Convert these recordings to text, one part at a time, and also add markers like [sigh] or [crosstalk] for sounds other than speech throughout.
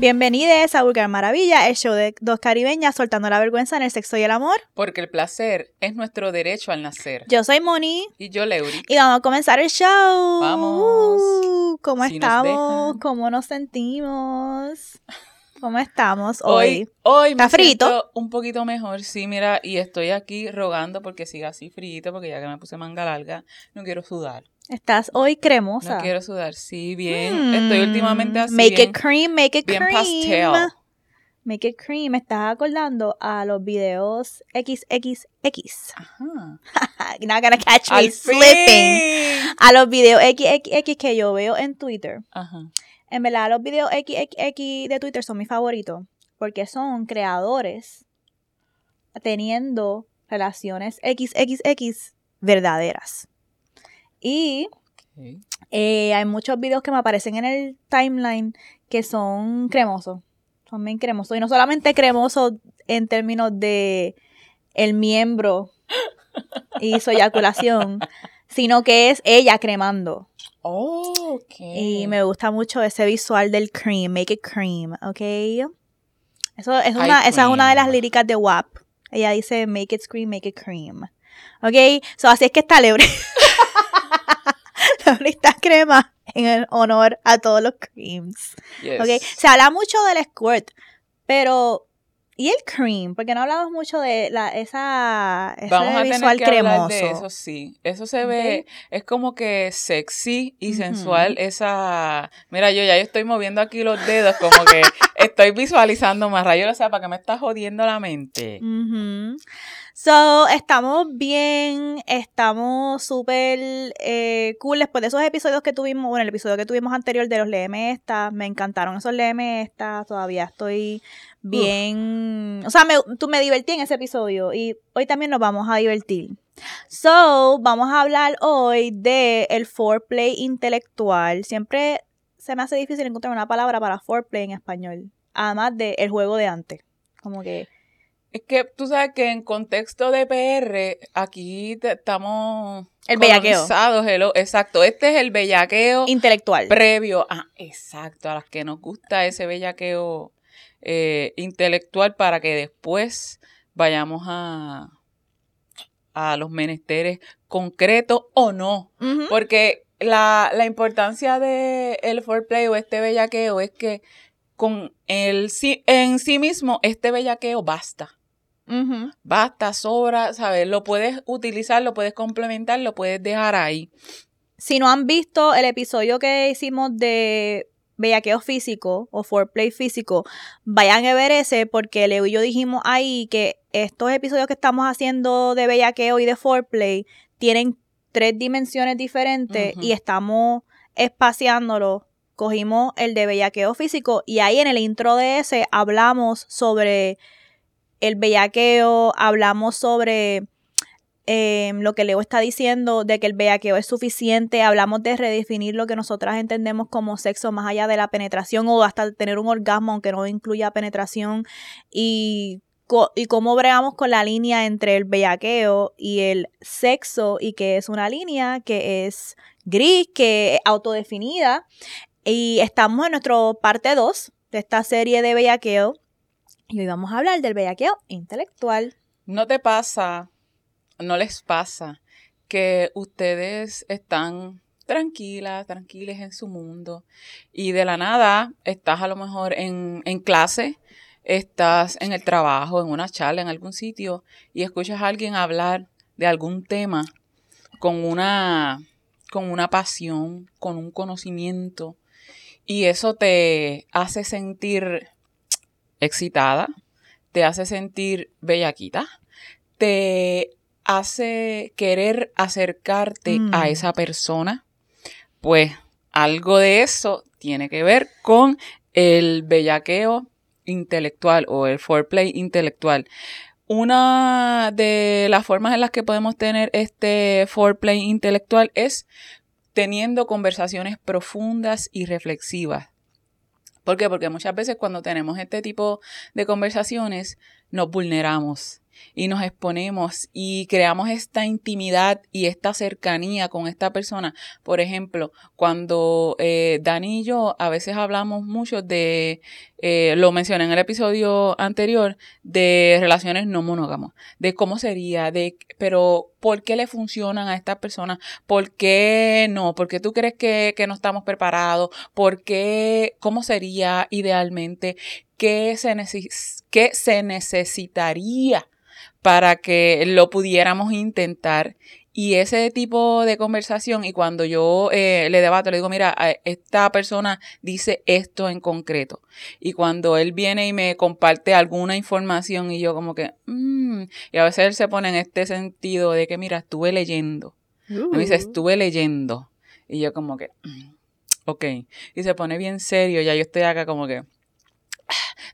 Bienvenidos a Vulgar Maravilla, el show de dos caribeñas soltando la vergüenza en el sexo y el amor. Porque el placer es nuestro derecho al nacer. Yo soy Moni. Y yo, Leuri. Y vamos a comenzar el show. Vamos. Uh, ¿Cómo Si estamos? ¿Cómo nos sentimos? ¿Cómo estamos [laughs] hoy? Hoy, hoy me ¿Está frito? siento un poquito mejor, sí, mira, y estoy aquí rogando porque siga así frito, porque ya que me puse manga larga, no quiero sudar. ¿Estás hoy cremosa? No quiero sudar, sí, bien. Mm, Estoy últimamente así. Make bien, it cream, make it bien cream. pastel. Make it cream. Me estás acordando a los videos XXX. Ajá. [laughs] You're not gonna catch me ¡Al slipping. fin! A los videos XXX que yo veo en Twitter. Ajá. En verdad, los videos XXX de Twitter son mis favoritos porque son creadores teniendo relaciones XXX verdaderas. Y eh, hay muchos videos que me aparecen en el timeline que son cremosos. Son bien cremosos. Y no solamente cremosos en términos de el miembro y su [laughs] eyaculación, sino que es ella cremando. Oh, ok. Y me gusta mucho ese visual del cream, make it cream, ¿ok? Eso es una, esa es una de las líricas de WAP. Ella dice make it scream, make it cream. ¿Ok? So, así es que está Lebre. [laughs] [laughs] Lebre está crema en honor a todos los creams. Yes. ¿Ok? Se habla mucho del squirt, pero... ¿Y el cream? Porque no hablamos mucho de la, esa, ese Vamos a tener que cremoso. hablar de eso, sí. Eso se ve, es como que sexy y sensual esa... Mira, yo ya yo estoy moviendo aquí los dedos como que [laughs] estoy visualizando más rayos, o sea, para que me estás jodiendo la mente. So, estamos bien, estamos súper eh, cool después de esos episodios que tuvimos, bueno, el episodio que tuvimos anterior de los Léeme Esta, me encantaron esos Léeme Esta, todavía estoy bien, o sea, me, tú me divertí en ese episodio y hoy también nos vamos a divertir. So, vamos a hablar hoy de el foreplay intelectual. Siempre se me hace difícil encontrar una palabra para foreplay en español, además de el juego de antes, como que... Es que tú sabes que en contexto de PR, aquí te- estamos... El bellaqueo. hello. Exacto, este es el bellaqueo intelectual. previo a... Exacto, a las que nos gusta ese bellaqueo eh, intelectual para que después vayamos a, a los menesteres concretos o no. Porque la, la importancia de el foreplay o este bellaqueo es que con el en sí mismo este bellaqueo basta. Basta, sobra, ¿sabes? Lo puedes utilizar, lo puedes complementar, lo puedes dejar ahí. Si no han visto el episodio que hicimos de bellaqueo físico o foreplay físico, vayan a ver ese porque Leo y yo dijimos ahí que estos episodios que estamos haciendo de bellaqueo y de foreplay tienen tres dimensiones diferentes y estamos espaciándolo. Cogimos el de bellaqueo físico y ahí en el intro de ese hablamos sobre el bellaqueo, hablamos sobre eh, lo que Leo está diciendo de que el bellaqueo es suficiente, hablamos de redefinir lo que nosotras entendemos como sexo más allá de la penetración o hasta tener un orgasmo aunque no incluya penetración y, y cómo bregamos con la línea entre el bellaqueo y el sexo y que es una línea que es gris, que es autodefinida y estamos en nuestro parte 2 de esta serie de bellaqueo y hoy vamos a hablar del bellaqueo intelectual. ¿No te pasa, no les pasa que ustedes están tranquilas, tranquiles en su mundo y de la nada estás a lo mejor en, en clase, estás en el trabajo, en una charla, en algún sitio y escuchas a alguien hablar de algún tema con una, con una pasión, con un conocimiento y eso te hace sentir excitada, te hace sentir bellaquita, te hace querer acercarte Mm. a esa persona, pues algo de eso tiene que ver con el bellaqueo intelectual o el foreplay intelectual. Una de las formas en las que podemos tener este foreplay intelectual es teniendo conversaciones profundas y reflexivas. ¿Por qué? Porque muchas veces cuando tenemos este tipo de conversaciones nos vulneramos y nos exponemos y creamos esta intimidad y esta cercanía con esta persona. Por ejemplo, cuando eh, Dani y yo a veces hablamos mucho de, eh, lo mencioné en el episodio anterior, de relaciones no monógamas, de cómo sería, de, pero ¿por qué le funcionan a estas personas? ¿Por qué no? ¿Por qué tú crees que, no estamos preparados? ¿Por qué? ¿Cómo sería idealmente? ¿Qué se, qué se necesitaría para que lo pudiéramos intentar. Y ese tipo de conversación, y cuando yo eh, le debato, le digo, mira, esta persona dice esto en concreto. Y cuando él viene y me comparte alguna información y yo como que, mm", y a veces él se pone en este sentido de que, mira, estuve leyendo. Me dice, uh. estuve leyendo. Y yo como que, mm, ok. Y se pone bien serio, ya yo estoy acá como que,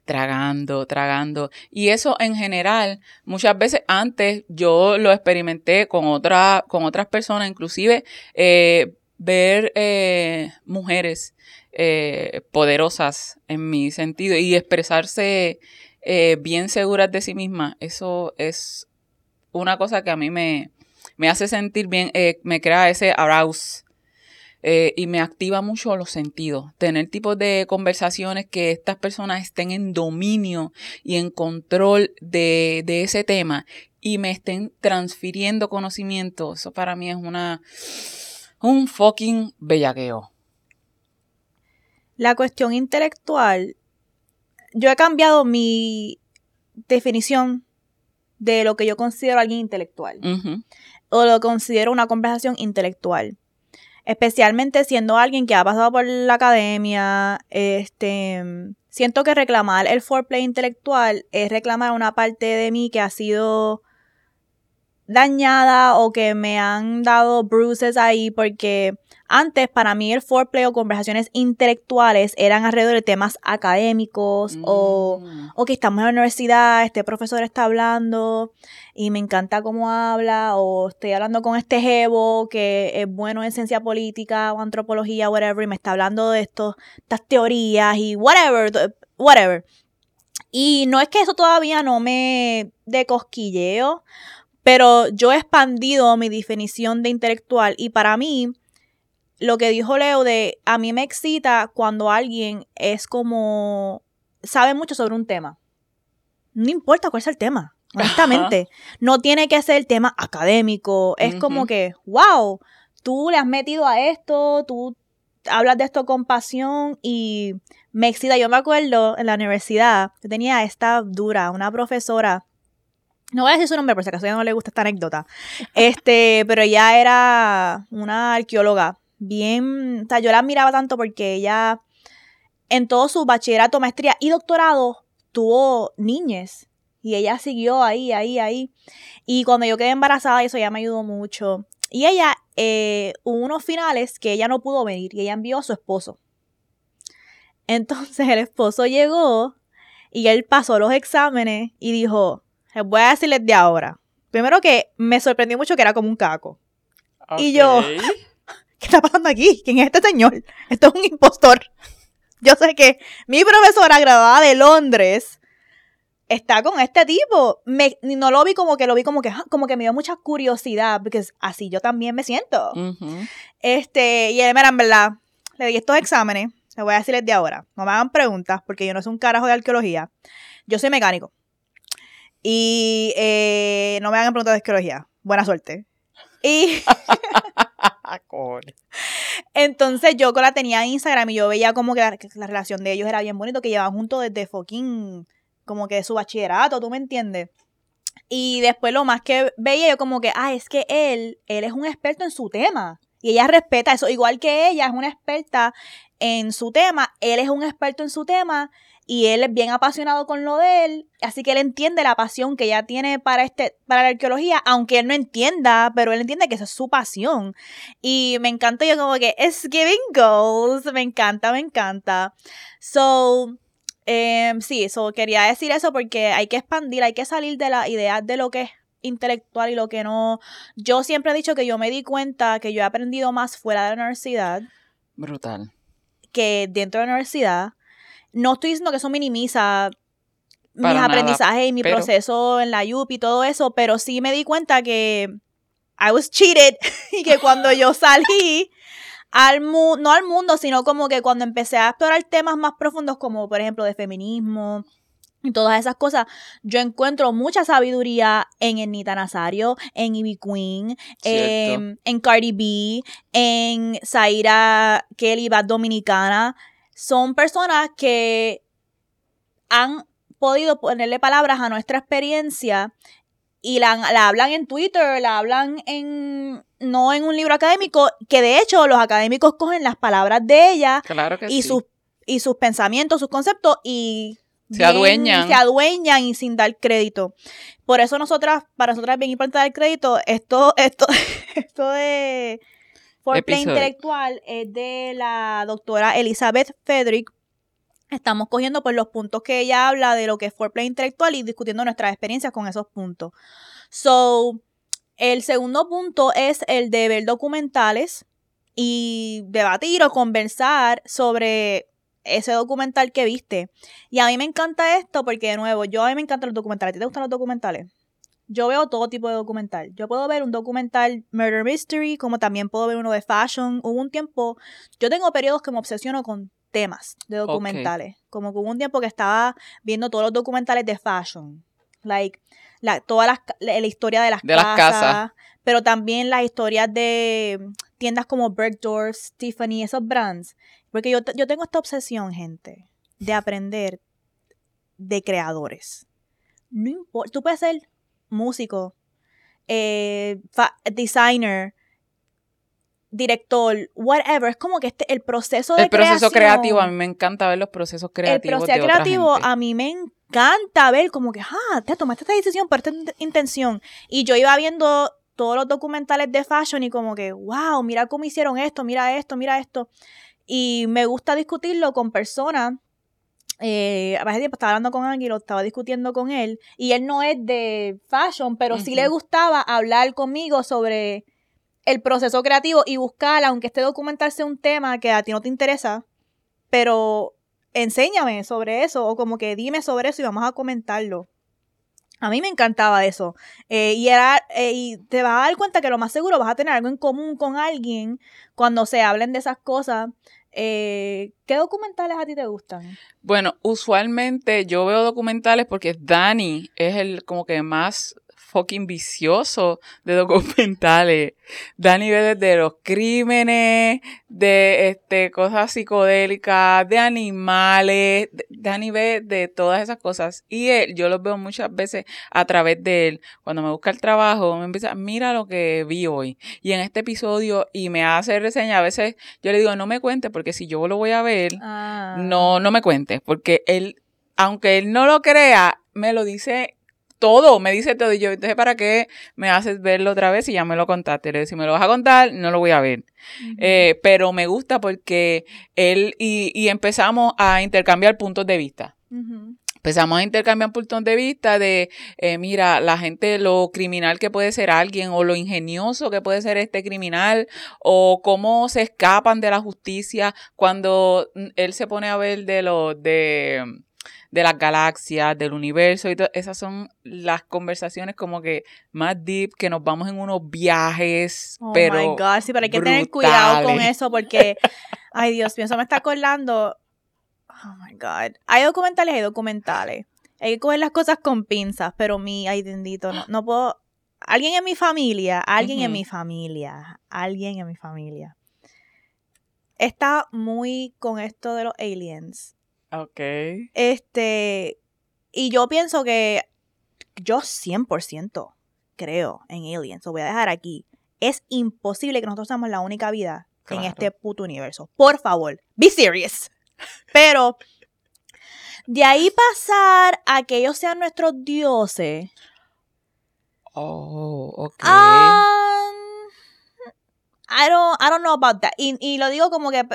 tragando, tragando. Y eso en general, muchas veces antes yo lo experimenté con, otra, con otras personas, inclusive eh, ver eh, mujeres eh, poderosas en mi sentido y expresarse bien seguras de sí mismas. Eso es una cosa que a mí me, me hace sentir bien, me crea ese arouse eh, y me activa mucho los sentidos. Tener tipos de conversaciones que estas personas estén en dominio y en control de, de ese tema y me estén transfiriendo conocimiento. Eso para mí es una un fucking bellaqueo. La cuestión intelectual, yo he cambiado mi definición de lo que yo considero alguien intelectual. O lo considero una conversación intelectual especialmente siendo alguien que ha pasado por la academia, este, siento que reclamar el foreplay intelectual es reclamar una parte de mí que ha sido dañada o que me han dado bruises ahí porque antes para mí el foreplay o conversaciones intelectuales eran alrededor de temas académicos o, mm. o que estamos en la universidad, este profesor está hablando y me encanta cómo habla o estoy hablando con este jevo que es bueno en ciencia política o antropología, whatever, y me está hablando de esto, estas teorías y whatever, whatever. Y no es que eso todavía no me de cosquilleo, pero yo he expandido mi definición de intelectual y para mí, lo que dijo Leo de a mí me excita cuando alguien es como sabe mucho sobre un tema. No importa cuál es el tema, honestamente. No tiene que ser el tema académico. Es como que, wow, tú le has metido a esto, tú hablas de esto con pasión y me excita. Yo me acuerdo en la universidad, yo tenía esta dura, una profesora no voy a decir su nombre por si acaso ya no le gusta esta anécdota. Este, pero ella era una arqueóloga. Bien, o sea, yo la admiraba tanto porque ella en todo su bachillerato, maestría y doctorado tuvo niñes. Y ella siguió ahí, ahí, ahí. Y cuando yo quedé embarazada, eso ya me ayudó mucho. Y ella, eh, hubo unos finales que ella no pudo venir y ella envió a su esposo. Entonces el esposo llegó y él pasó los exámenes y dijo, les voy a decirles de ahora. Primero que me sorprendió mucho que era como un caco. Y yo, [laughs] [laughs] ¿qué está pasando aquí? ¿Quién es este señor? Esto es un impostor. Yo sé que mi profesora graduada de Londres está con este tipo. Me, no lo vi como que lo vi como que como que me dio mucha curiosidad, porque así yo también me siento. Este, y él, mira, en verdad, le di estos exámenes, les voy a decirles de ahora. No me hagan preguntas, porque yo no soy un carajo de arqueología. Yo soy mecánico. Y eh, no me hagan preguntas de arqueología. Buena suerte. Y [laughs] entonces yo con la tenía en Instagram y yo veía como que la, relación de ellos era bien bonito, que llevaban juntos desde fucking como que su bachillerato, ¿tú me entiendes? Y después lo más que veía yo como que, ah, es que él, él es un experto en su tema. Y ella respeta eso, igual que ella es una experta en su tema, él es un experto en su tema y él es bien apasionado con lo de él, así que él entiende la pasión que ella tiene para este para la arqueología, aunque él no entienda, pero él entiende que esa es su pasión. Y me encanta yo como que es giving goals, me encanta, me encanta. So, em, sí, eso quería decir eso porque hay que expandir, hay que salir de la idea de lo que es intelectual y lo que no. Yo siempre he dicho que yo me di cuenta que yo he aprendido más fuera de la universidad. Brutal. Que dentro de la universidad no estoy diciendo que eso minimiza mis aprendizajes y mi proceso en la UP y todo eso, pero sí me di cuenta que I was cheated [laughs] y que cuando yo [laughs] salí al mundo, no al mundo, sino como que cuando empecé a explorar temas más profundos como por ejemplo de feminismo, y todas esas cosas, yo encuentro mucha sabiduría en Enita Nazario, en Ivy Queen, en, en, Cardi B, en Zaira Kelly, Bad Dominicana. Son personas que han podido ponerle palabras a nuestra experiencia y la, hablan en Twitter, la hablan en no en un libro académico, que de hecho los académicos cogen las palabras de ella y, sus, y sus pensamientos, sus conceptos y se adueñan. Se adueñan y sin dar crédito. Por eso nosotras, para nosotras es bien importante dar crédito. Esto, esto, [laughs] esto de Foreplay Intelectual es de la doctora Elizabeth Federick. Estamos cogiendo pues los puntos que ella habla de lo que es Foreplay Intelectual y discutiendo nuestras experiencias con esos puntos. So, el segundo punto es el de ver documentales y debatir o conversar sobre ese documental que viste. Y a mí me encanta esto porque, de nuevo, yo a mí me encantan los documentales. ¿A ti te gustan los documentales? Yo veo todo tipo de documental. Yo puedo ver un documental Murder Mystery, como también puedo ver uno de fashion. Hubo un tiempo, yo tengo periodos que me obsesiono con temas de documentales. Como que hubo un tiempo que estaba viendo todos los documentales de fashion. Like, la, toda la, la, historia de las de Las casas. Pero también las historias de tiendas como Bergdorf, Tiffany, esos brands. Porque yo, yo tengo esta obsesión, gente, de aprender de creadores. No importa, tú puedes ser músico, eh, designer, director, whatever. Es como que este, el proceso de El proceso creativo, a mí me encanta ver los procesos creativos. El proceso creativo a mí me encanta ver como que, ah, te tomaste esta decisión por esta intención. Y yo iba viendo todos los documentales de fashion y como que, wow, mira cómo hicieron esto, mira esto, mira esto. Y me gusta discutirlo con personas. Eh, a veces tiempo estaba hablando con alguien, lo estaba discutiendo con él, y él no es de fashion, pero sí le gustaba hablar conmigo sobre el proceso creativo y buscar, aunque este documental sea un tema que a ti no te interesa, pero enséñame sobre eso, o como que dime sobre eso y vamos a comentarlo. A mí me encantaba eso. Eh, y, era, eh, y te vas a dar cuenta que lo más seguro vas a tener algo en común con alguien cuando se hablen de esas cosas. Eh, ¿Qué documentales a ti te gustan? Bueno, usualmente yo veo documentales porque Dani es el como que más fucking vicioso de documentales. Dani ve desde los crímenes, de este, cosas psicodélicas, de animales. Dani ve de todas esas cosas. Y él, yo los veo muchas veces a través de él. Cuando me busca el trabajo, me empieza, mira lo que vi hoy. Y en este episodio, y me hace reseña, a veces yo le digo, no me cuente, porque si yo lo voy a ver, ah. no, no me cuente. Porque él, aunque él no lo crea, me lo dice todo, me dice todo. Y yo, entonces, ¿para qué me haces verlo otra vez y ya me lo contaste? Le si me lo vas a contar, no lo voy a ver. Eh, pero me gusta porque él y, empezamos a intercambiar puntos de vista. Empezamos a intercambiar puntos de vista de, eh, mira, la gente, lo criminal que puede ser alguien o lo ingenioso que puede ser este criminal o cómo se escapan de la justicia cuando él se pone a ver de los de de las galaxias, del universo y todo. Esas son las conversaciones como que más deep, que nos vamos en unos viajes. Oh pero my God, sí, pero hay que tener cuidado con eso porque, ay Dios mío, eso me está acordando. Oh my God. Hay documentales, hay documentales. Hay que coger las cosas con pinzas, pero mi, ay bendito, no, no puedo. Alguien en mi familia, alguien en mi familia, alguien en mi familia está muy con esto de los aliens. Ok. Este, y yo pienso que yo 100% creo en aliens, lo voy a dejar aquí. Es imposible que nosotros seamos la única vida en este puto universo. Por favor, be serious. [laughs] Pero de ahí pasar a que ellos sean nuestros dioses. Oh, ok. Um, I don't, I don't know about that. Y, y, lo digo como que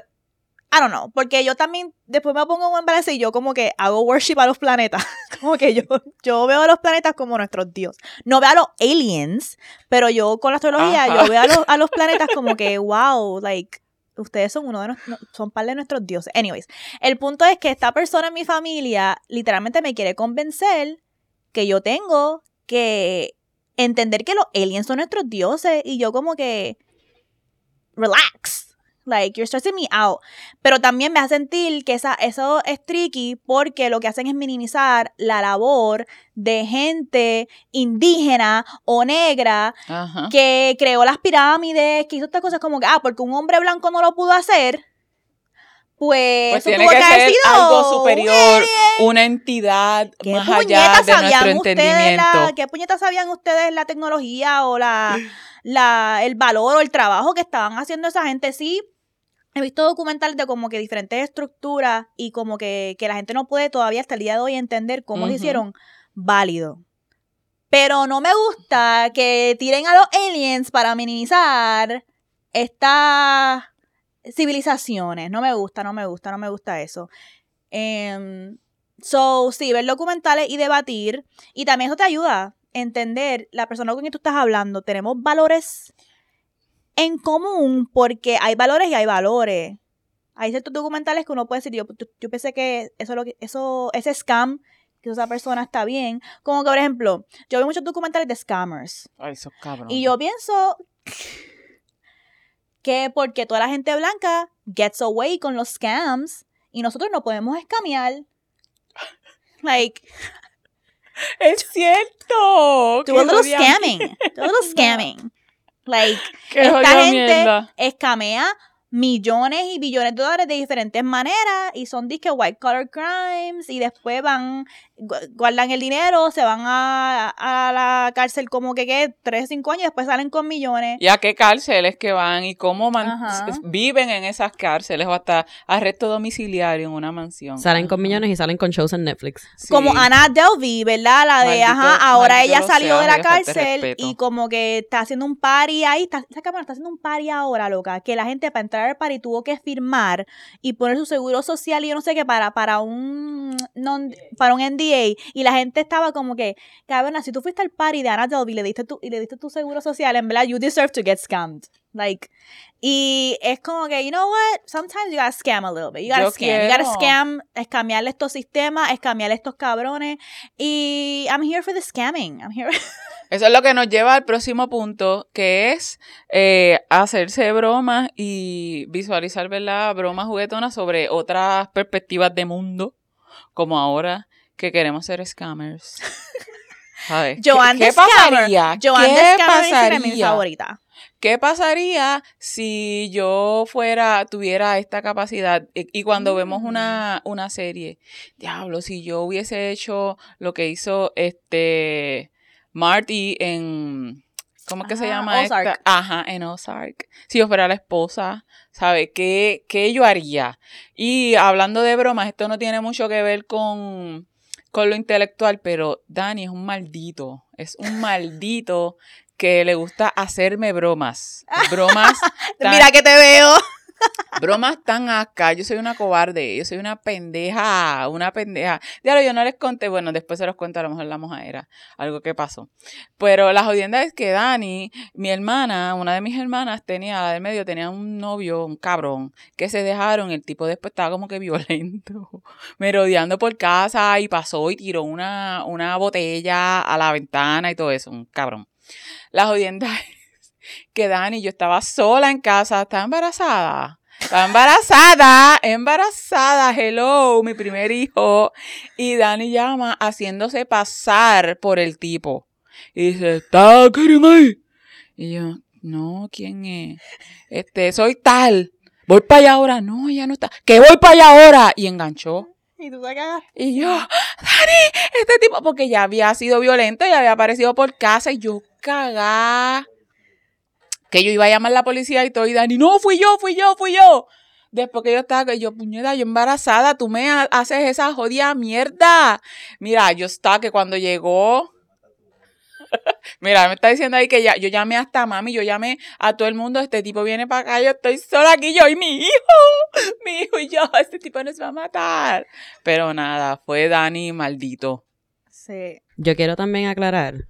I don't know, porque yo también después me pongo en balance y yo como que hago worship a los planetas. [laughs] como que yo, yo veo a los planetas como nuestros dios. No veo a los aliens, pero yo con la astrología yo veo a los, a los [laughs] planetas como que, wow, like, Ustedes son uno de nuestros, son par de nuestros dioses. Anyways, el punto es que esta persona en mi familia literalmente me quiere convencer que yo tengo que entender que los aliens son nuestros dioses y yo como que relax. Like, you're stressing me out. Pero también me hace sentir que esa, eso es tricky porque lo que hacen es minimizar la labor de gente indígena o negra que creó las pirámides, que hizo estas cosas como que, ah, porque un hombre blanco no lo pudo hacer, pues, Pues tiene que que ser algo superior, una entidad ¿Qué más allá de nuestro entendimiento. la, ¿Qué puñetas sabían ustedes la tecnología o la, la, el valor o el trabajo que estaban haciendo esa gente? Sí, he visto documentales de como que diferentes estructuras y como que, que la gente no puede todavía hasta el día de hoy entender cómo lo Ujú. hicieron válido. Pero no me gusta que tiren a los aliens para minimizar estas civilizaciones. No me gusta, no me gusta, no me gusta eso. Em, so, sí, ver documentales y debatir. Y también eso te ayuda entender la persona con quien tú estás hablando. Tenemos valores en común porque hay valores y hay valores. Hay ciertos documentales que uno puede decir, yo, yo, pensé que eso, lo que eso, ese scam que esa persona está bien. Como que, por ejemplo, yo veo muchos documentales de scammers. Ay, esos. Y yo pienso que porque toda la gente blanca gets away con los scams y nosotros no podemos escamear. Like, Es cierto. [laughs] do a little scamming. Do a little scamming. Like, [laughs] Qué esta gente mierda. escamea millones y billones de dólares de diferentes maneras y son disque white collar crimes y después van, guardan el dinero, se van a, a la cárcel como que, ¿qué? Tres, cinco años y después salen con millones. ¿Y a qué cárceles que van? ¿Y cómo man- Ajá. viven en esas cárceles? O hasta arresto domiciliario en una mansión. Salen con millones y salen con shows en Netflix. Sí. Como Ana Delvey, ¿verdad? La de, Maldito- ajá, ahora ella salió de la cárcel y como que está haciendo un party ahí, está, esa cámara está haciendo un party ahora, loca, que la gente para entrar al party tuvo que firmar y poner su seguro social y yo no sé qué para, para un non- para un NDA y la gente estaba como que, cabrona, si tú fuiste al party de Ana Delvey y le diste tu, y le diste tu seguro social, en verdad, you deserve to get scammed. Like, y es como que, you know what? Sometimes you gotta scam a little bit. You gotta Yo scam. You gotta quiero. scam, escamearle estos sistemas, escamearle estos cabrones. Y I'm here for the scamming. I'm here. [laughs] Eso es lo que nos lleva al próximo punto, que es eh, hacerse bromas y visualizar, ¿verdad? Bromas juguetonas sobre otras perspectivas de mundo, como ahora que queremos ser scammers. [laughs] ¿Sabes? ¿Qué- Joan ¿Qué, Scammer. pasaría? Joan ¿Qué es mi pasaría? favorita. ¿Qué pasaría si yo fuera, tuviera esta capacidad? Y, y cuando vemos Mm. una, una serie, diablo, si yo hubiese hecho lo que hizo este Marty en. ¿Cómo es que se llama Ozark. esta? Ajá, en Ozark. Si yo fuera la esposa, ¿sabe? ¿Qué, ¿Qué yo haría? Y hablando de bromas, esto no tiene mucho que ver con, con lo intelectual, pero Dani es un maldito. Es un maldito que le gusta hacerme bromas. [laughs] Bromas tan, Mira que te veo. Bromas tan acá. Yo soy una cobarde, yo soy una pendeja, una pendeja. Diablo, yo no les conté, bueno, después se los cuento a lo mejor la mojadera, algo que pasó. Pero la jodienda es que Dani, mi hermana, una de mis hermanas tenía, la del medio, tenía un novio, un cabrón, que se dejaron, el tipo después estaba como que violento, [laughs] merodeando por casa y pasó y tiró una, una botella a la ventana y todo eso, un cabrón. La jodienda es que Dani, yo estaba sola en casa, estaba embarazada. Estaba embarazada, embarazada, hello, mi primer hijo. Y Dani llama haciéndose pasar por el tipo. Y dice, ¿está Karen ahí? Y yo, no, ¿quién es? Este, soy tal. Voy para allá ahora. No, ya no está. Que voy para allá ahora. Y enganchó. Y tú sacas. Y yo, Dani, este tipo, porque ya había sido violento, ya había aparecido por casa y yo cagá. Que yo iba a llamar a la policía y todo, y Dani, no, fui yo, fui yo, fui yo. Después que yo estaba, que yo, puñeta, yo embarazada, tú me ha- haces esa jodida mierda. Mira, yo estaba que cuando llegó, [laughs] Mira, me está diciendo ahí que ya, yo llamé hasta mami, yo llamé a todo el mundo, este tipo viene para acá, yo estoy sola aquí, yo y mi hijo, [laughs] mi hijo y yo, [laughs] este tipo nos va a matar. Pero nada, fue Dani maldito. Sí. Yo quiero también aclarar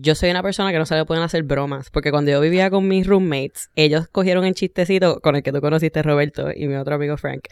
yo soy una persona que no se le pueden hacer bromas, porque cuando yo vivía con mis roommates, ellos cogieron el chistecito con el que tú conociste, Roberto, y mi otro amigo Frank.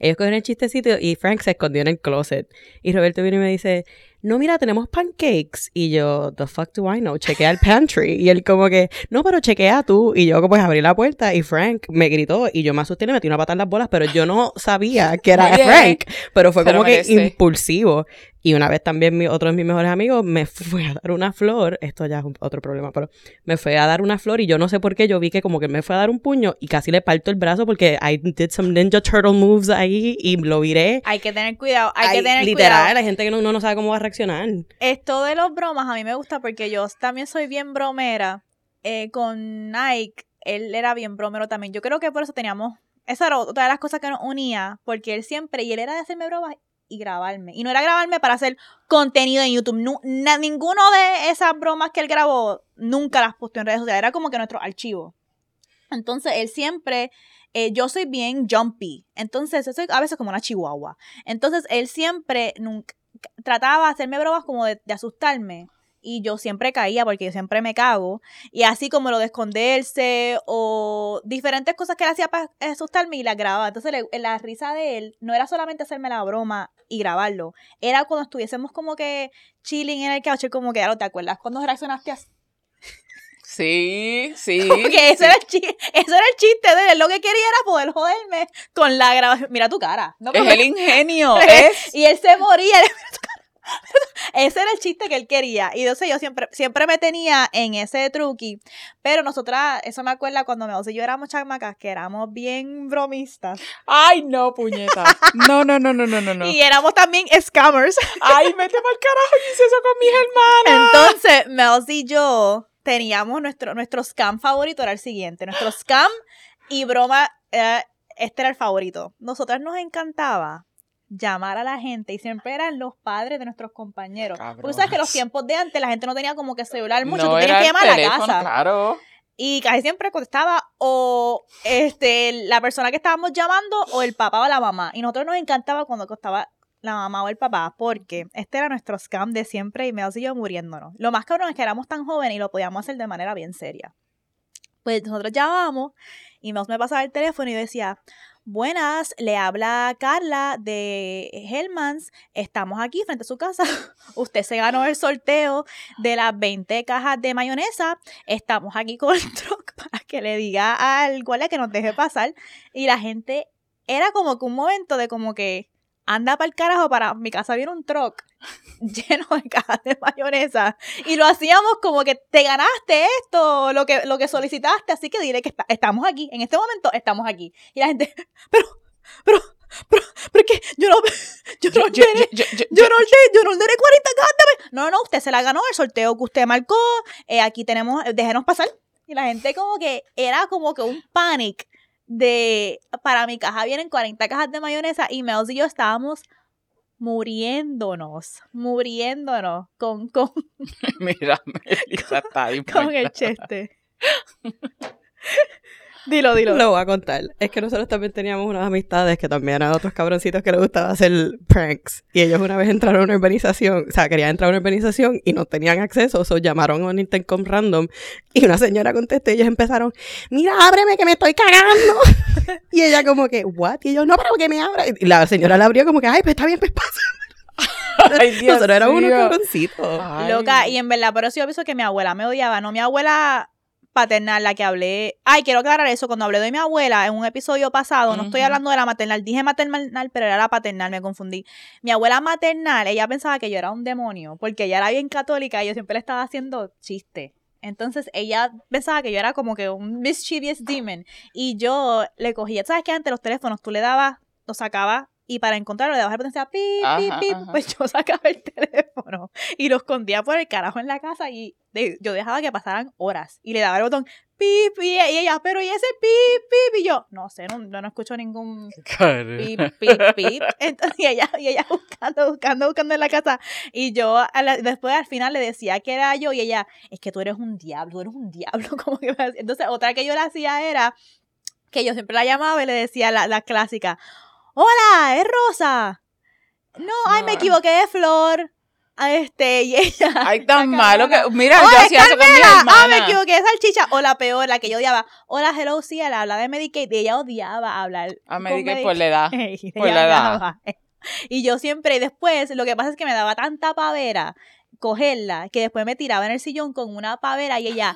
Ellos cogieron el chistecito y Frank se escondió en el closet. Y Roberto viene y me dice, no, mira, tenemos pancakes. Y yo, the fuck do I know? Chequea el pantry. Y él como que, no, pero chequea tú. Y yo pues abrí la puerta y Frank me gritó y yo me asusté y le metí una pata en las bolas, pero yo no sabía [laughs] que era Frank. Pero fue como que impulsivo. Y una vez también mi, otro de mis mejores amigos me [laughs] fue a dar una flor, esto ya es otro problema, pero me fue a dar una flor y yo no sé por qué, yo vi que como que me fue a dar un puño y casi le parto el brazo porque I did some Ninja Turtle moves ahí y lo viré. Hay que tener cuidado, hay, que tener literal, cuidado. Literal, hay gente que no, no sabe cómo va a reaccionar. Esto de los bromas a mí me gusta porque yo también soy bien bromera. Eh, con Nike, él era bien bromero también. Yo creo que por eso teníamos esa era otra de las cosas que nos unía, porque él siempre, y él era de hacerme bromas y grabarme. Y no era grabarme para hacer contenido en YouTube. ninguno de esas bromas que él grabó nunca las posteó en redes sociales. Era como que nuestro archivo. Entonces, él siempre, eh, yo soy bien jumpy. Entonces, soy a veces como una chihuahua. Entonces, él siempre nunca, trataba de hacerme bromas como de asustarme y yo siempre caía porque yo siempre me cago. Y así como lo de esconderse o diferentes cosas que él hacía para asustarme y las grababa. Entonces la risa de él no era solamente hacerme la broma y grabarlo. Era cuando estuviésemos como que chilling en el couch, como que, ya ¿te acuerdas? Cuando reaccionaste así. Sí, sí. [laughs] Porque ese, Era el chiste, eso era el chiste de él. Lo que quería era poder joderme con la grabación. Mira tu cara. es el [laughs] ingenio. [laughs] es... Y él se moría. ese era el chiste que él quería. Y entonces yo siempre, siempre me tenía en ese truqui. Pero nosotras, eso me acuerda cuando me y yo éramos chamacas, que éramos bien bromistas. Ay, no, puñeta. No, no, no, no, no, no. Y éramos también scammers. Ay, mete mal carajo, y hice eso con mis hermanas. Entonces, Mel y yo teníamos nuestro, nuestro scam favorito, era el siguiente. Nuestro scam y broma, este era el favorito. Nosotras nos encantaba llamar a la gente y siempre eran los padres de nuestros compañeros. Porque sabes que los tiempos de antes la gente no tenía como que celular mucho, tú tenías que llamar a la casa. Claro. Y casi siempre contestaba o este la persona que estábamos llamando o el papá o la mamá. Y nosotros nos encantaba cuando costaba la mamá o el papá, porque este era nuestro scam de siempre y me y yo muriéndonos. Lo más cabrón es que éramos tan jóvenes y lo podíamos hacer de manera bien seria. Pues nosotros llamábamos y Meos me pasaba el teléfono y decía, Buenas, le habla Carla de Hellmans. Estamos aquí frente a su casa. [laughs] Usted se ganó el sorteo de las 20 cajas de mayonesa. Estamos aquí con el truck [laughs] para que le diga al guardia que nos deje pasar. Y la gente era como que un momento de como que anda para el carajo, para mi casa viene un truck [laughs] lleno de cajas de mayonesa y lo hacíamos como que te ganaste esto, lo que, lo que solicitaste, así que dile que estamos aquí, en este momento estamos aquí. Y la gente, [laughs] pero, pero, pero, pero que yo no, [laughs] yo no yo, ordené, yo, yo, yo, no ordené, yo no ordené 40 cajas de No, no, usted se la ganó, el sorteo que usted marcó, eh, aquí tenemos, déjenos pasar. Y la gente como que era como que un panic de, para mi caja vienen 40 cajas de mayonesa y Mels y yo estábamos muriéndonos, muriéndonos con, con, [laughs] Mira, está con el cheste. [laughs] Dilo, dilo. Lo voy a contar. Es que nosotros también teníamos unas amistades que también eran otros cabroncitos que les gustaba hacer pranks. Y ellos una vez entraron a una urbanización, o sea, querían entrar a una urbanización y no tenían acceso, o so llamaron a un intercom random y una señora contestó y ellos empezaron, mira, ábreme que me estoy cagando. [laughs] y ella como que, what? Y ellos, no, pero que me abra. Y la señora la abrió como que, ay, pues está bien, pues pasa. [laughs] Ay, Dios Nosotros éramos unos cabroncitos. Loca, y en verdad, pero sí yo pienso que mi abuela me odiaba. No, mi abuela paternal, la que hablé. Ay, quiero aclarar eso. Cuando hablé de mi abuela en un episodio pasado, no estoy hablando de la maternal, dije maternal, pero era la paternal, me confundí. Mi abuela maternal, ella pensaba que yo era un demonio, porque ella era bien católica y yo siempre le estaba haciendo chiste. Entonces ella pensaba que yo era como que un mischievous demon. Y yo le cogía, ¿sabes qué? Antes los teléfonos tú le dabas, lo sacabas y para encontrarlo le dabas el potencia pip, pip, pip, pues yo sacaba el [laughs] teléfono y lo escondía por el carajo en la casa y yo dejaba que pasaran horas y le daba el botón pip y ella, pero ¿y ese pip, pip? Y yo, no sé, no, no escucho ningún pip, pip, pip. [laughs] Entonces, y ella, y ella buscando, buscando, buscando en la casa. Y yo después al final le decía que era yo y ella, es que tú eres un diablo, tú eres un diablo. [laughs] Como que Entonces, otra que yo le hacía era que yo siempre la llamaba y le decía la, la clásica, hola, es Rosa. No, ay, me equivoqué de flor. Este, y ella. [laughs] Ay, tan malo que. Mira, ¡Oh, yo es hacía eso con mi Carmela! Ah, me hermana. equivoqué, salchicha. O la peor, la que yo odiaba. Hola, hello, sí, la habla de Medicaid. Y ella odiaba hablar. A Medicaid por la edad. [laughs] Por la edad. [laughs] Y yo siempre, después, lo que pasa es que me daba tanta pavera cogerla, que después me tiraba en el sillón con una pavera y ella,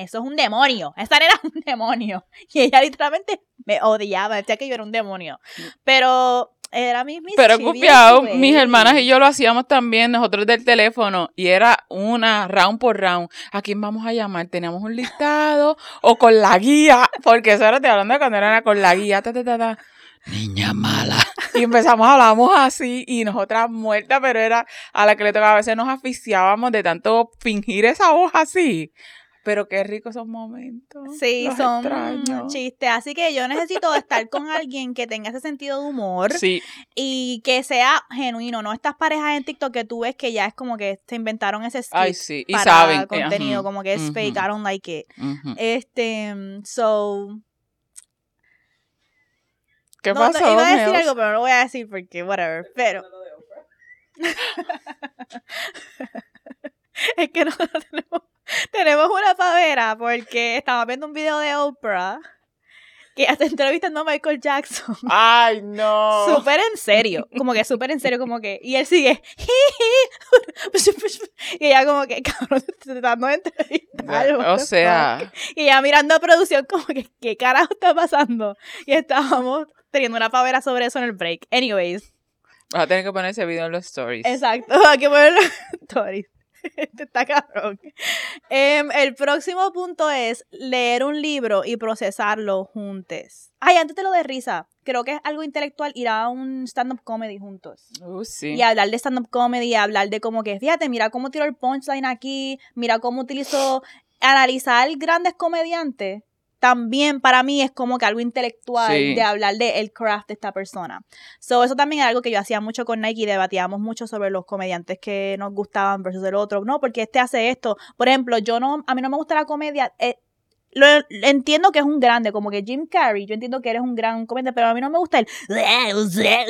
eso es un demonio, esa era un demonio. [laughs] Y ella literalmente me odiaba, decía que yo era un demonio. Pero era mi mis Pero confiado, mis hermanas y yo lo hacíamos también, nosotros del teléfono, y era una round por round. ¿A quién vamos a llamar? ¿Teníamos un listado? ¿O con la guía? Porque eso era te hablando de cuando era con la guía. Ta, ta, ta, ta. Niña mala. Y empezamos, hablamos así, y nosotras muertas, pero era a la que le tocaba. A veces nos asfixiábamos de tanto fingir esa voz así. Pero qué ricos esos momentos. Sí, Los son extraño. chistes. Así que yo necesito estar con alguien que tenga ese sentido de humor Sí, y que sea genuino. No estas parejas en TikTok que tú ves que ya es como que se inventaron ese skit ay, sí. Y para saben. contenido, como que es ujú, fake, I don't like it. Este, so. ¿Qué no, pasó? no, iba a decir algo, pero no lo voy a decir porque, whatever. Pero. [laughs] es que nosotros [laughs] tenemos, [laughs] tenemos una pavera porque estaba viendo un video de Oprah que está entrevistando a Michael Jackson. [laughs] Ay, no. Súper en serio, como que súper en serio, como que, y él sigue, [laughs] y ella como que, cabrón, te tratando de entrevistar. what o sea, y ella mirando a producción como que, ¿qué carajo está pasando? Y estábamos teniendo una pavera sobre eso en el break. Anyways, vas a tener que poner ese video en los stories. exacto, hay que ponerlo en stories. [laughs] Este está cabrón. Em, el próximo punto es leer un libro y procesarlo juntos. Ay, antes de lo de risa, creo que es algo intelectual ir a un stand-up comedy juntos. Uh, sí. Y hablar de stand-up comedy, hablar de como que, fíjate, mira cómo tiró el punchline aquí, mira cómo utilizó, analizar grandes comediantes. También para mí es como que algo intelectual Sí. de hablar de el craft de esta persona. So, eso también es algo que yo hacía mucho con Nike y debatíamos mucho sobre los comediantes que nos gustaban versus el otro. No, porque este hace esto. Por ejemplo, yo no, a mí no me gusta la comedia. eh, lo, entiendo que es un grande, como que Jim Carrey, yo entiendo que eres un gran comediante, pero a mí no me gusta el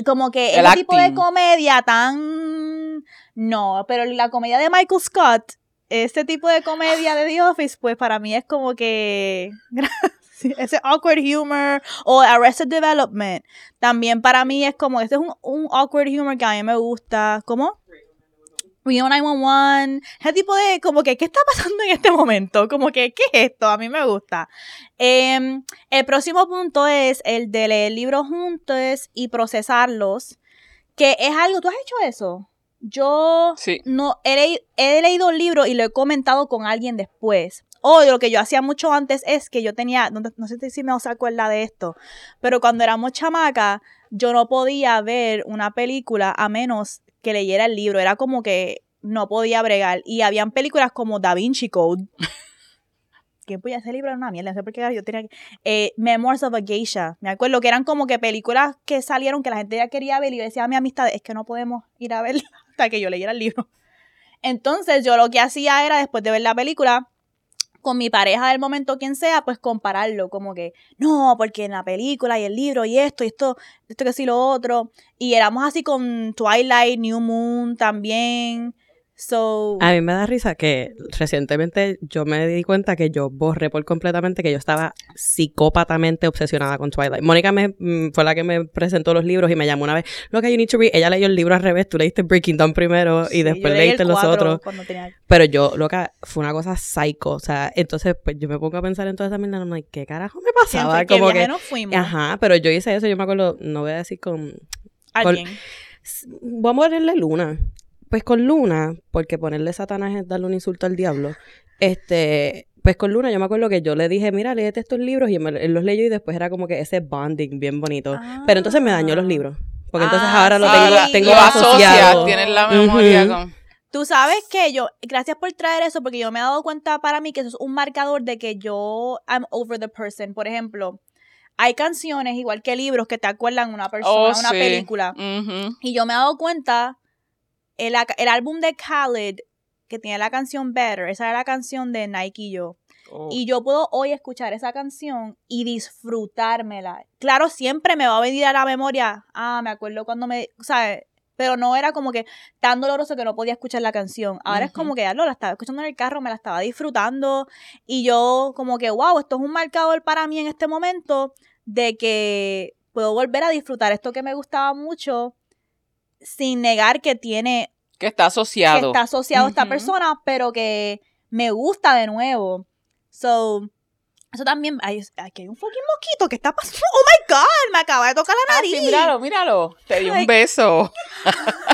como que El ese tipo de comedia tan no, pero la comedia de Michael Scott, ese tipo de comedia de The Office, pues para mí es como que [laughs] ese awkward humor o Arrested Development, también para mí es como este es un, un awkward humor que a mí me gusta, ¿cómo? Rio 911, ese tipo de, como que, ¿qué está pasando en este momento? Como que, ¿qué es esto? A mí me gusta. Em, el próximo punto es el de leer libros juntos y procesarlos, que es algo, ¿tú has hecho eso? Yo Sí. no he, le- he leído un libro y lo he comentado con alguien después. O lo que yo hacía mucho antes es que yo tenía, no, no sé si me se acuerda de esto, pero cuando éramos chamaca, yo no podía ver una película a menos que leyera el libro. Era como que no podía bregar. Y habían películas como Da Vinci Code. [laughs] que pues ese libro era una mierda, no sé por qué yo tenía que- eh, Memoirs of a Geisha, me acuerdo que eran como que películas que salieron que la gente ya quería ver y yo decía a mi amistad, es que no podemos ir a verla que yo leyera el libro. [laughs] Entonces yo lo que hacía era después de ver la película, con mi pareja del momento, quien sea, pues compararlo, como que, no, porque en la película y el libro y esto y esto, esto que sí lo otro. Y éramos así con Twilight, New Moon también. So, A mí me da risa que recientemente yo me di cuenta que yo borré por completamente que yo estaba psicópatamente obsesionada con Twilight. Mónica me, mm, fue la que me presentó los libros y me llamó una vez, lo que you need to read, ella leyó el libro al revés, tú leíste Breaking Dawn primero y después leíste los otros. tenía- Pero yo, loca, fue una cosa psycho, o sea, entonces pues yo me pongo a pensar en toda esa mierda, like, ¿qué carajo me pasaba? Siempre que Como que, nos fuimos. ajá, pero yo hice eso, yo me acuerdo, no voy a decir con, Alguien. Vamos a ponerle Luna. Pues con Luna, porque ponerle Satanás es darle un insulto al diablo. Este, pues con Luna yo me acuerdo que yo le dije, mira, léete estos libros y él, me- él los leyó y después era como que ese bonding bien bonito. Pero entonces me dañó los libros. Porque entonces Ah, ahora lo sí. tengo, Ah, tengo lo asociado. tienes la memoria con... Tú sabes que yo, gracias por traer eso, porque yo me he dado cuenta para mí que eso es un marcador de que yo I'm over the person. Por ejemplo, hay canciones, igual que libros, que te acuerdan una persona, Oh, una sí. película. Y yo me he dado cuenta, el, el álbum de Khaled, que tiene la canción Better, esa era la canción de Nike y yo. Oh. Y yo puedo hoy escuchar esa canción y disfrutármela. Claro, siempre me va a venir a la memoria, ah, me acuerdo cuando me, ¿sabes? pero no era como que tan doloroso que no podía escuchar la canción. Ahora es como que ya lo la estaba escuchando en el carro, me la estaba disfrutando y yo como que, wow, esto es un marcador para mí en este momento de que puedo volver a disfrutar esto que me gustaba mucho sin negar que tiene Que está que asociado. está asociado a esta persona, pero que me gusta de nuevo. So, eso también. Ay, aquí hay un fucking mosquito que está pasando. Oh my god, me acaba de tocar la Ah, nariz. sí, míralo, míralo. Te Ay. un beso. [laughs]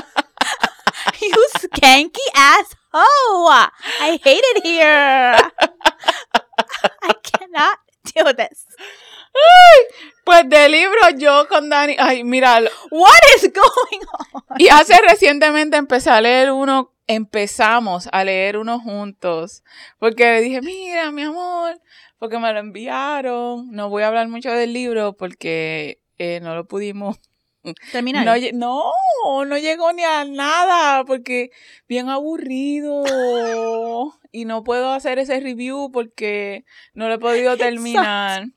You skanky asshole. I hate it here. [laughs] I cannot Pues de libro yo con Dani. Ay, míralo. What is going on? Y hace recientemente empecé a leer uno, empezamos a leer uno juntos, porque le dije, mira, mi amor, porque me lo enviaron, no voy a hablar mucho del libro porque eh, no lo pudimos, Termina. no, no, no llegó ni a nada, porque bien aburrido, [laughs] y no puedo hacer ese review porque no lo he podido terminar.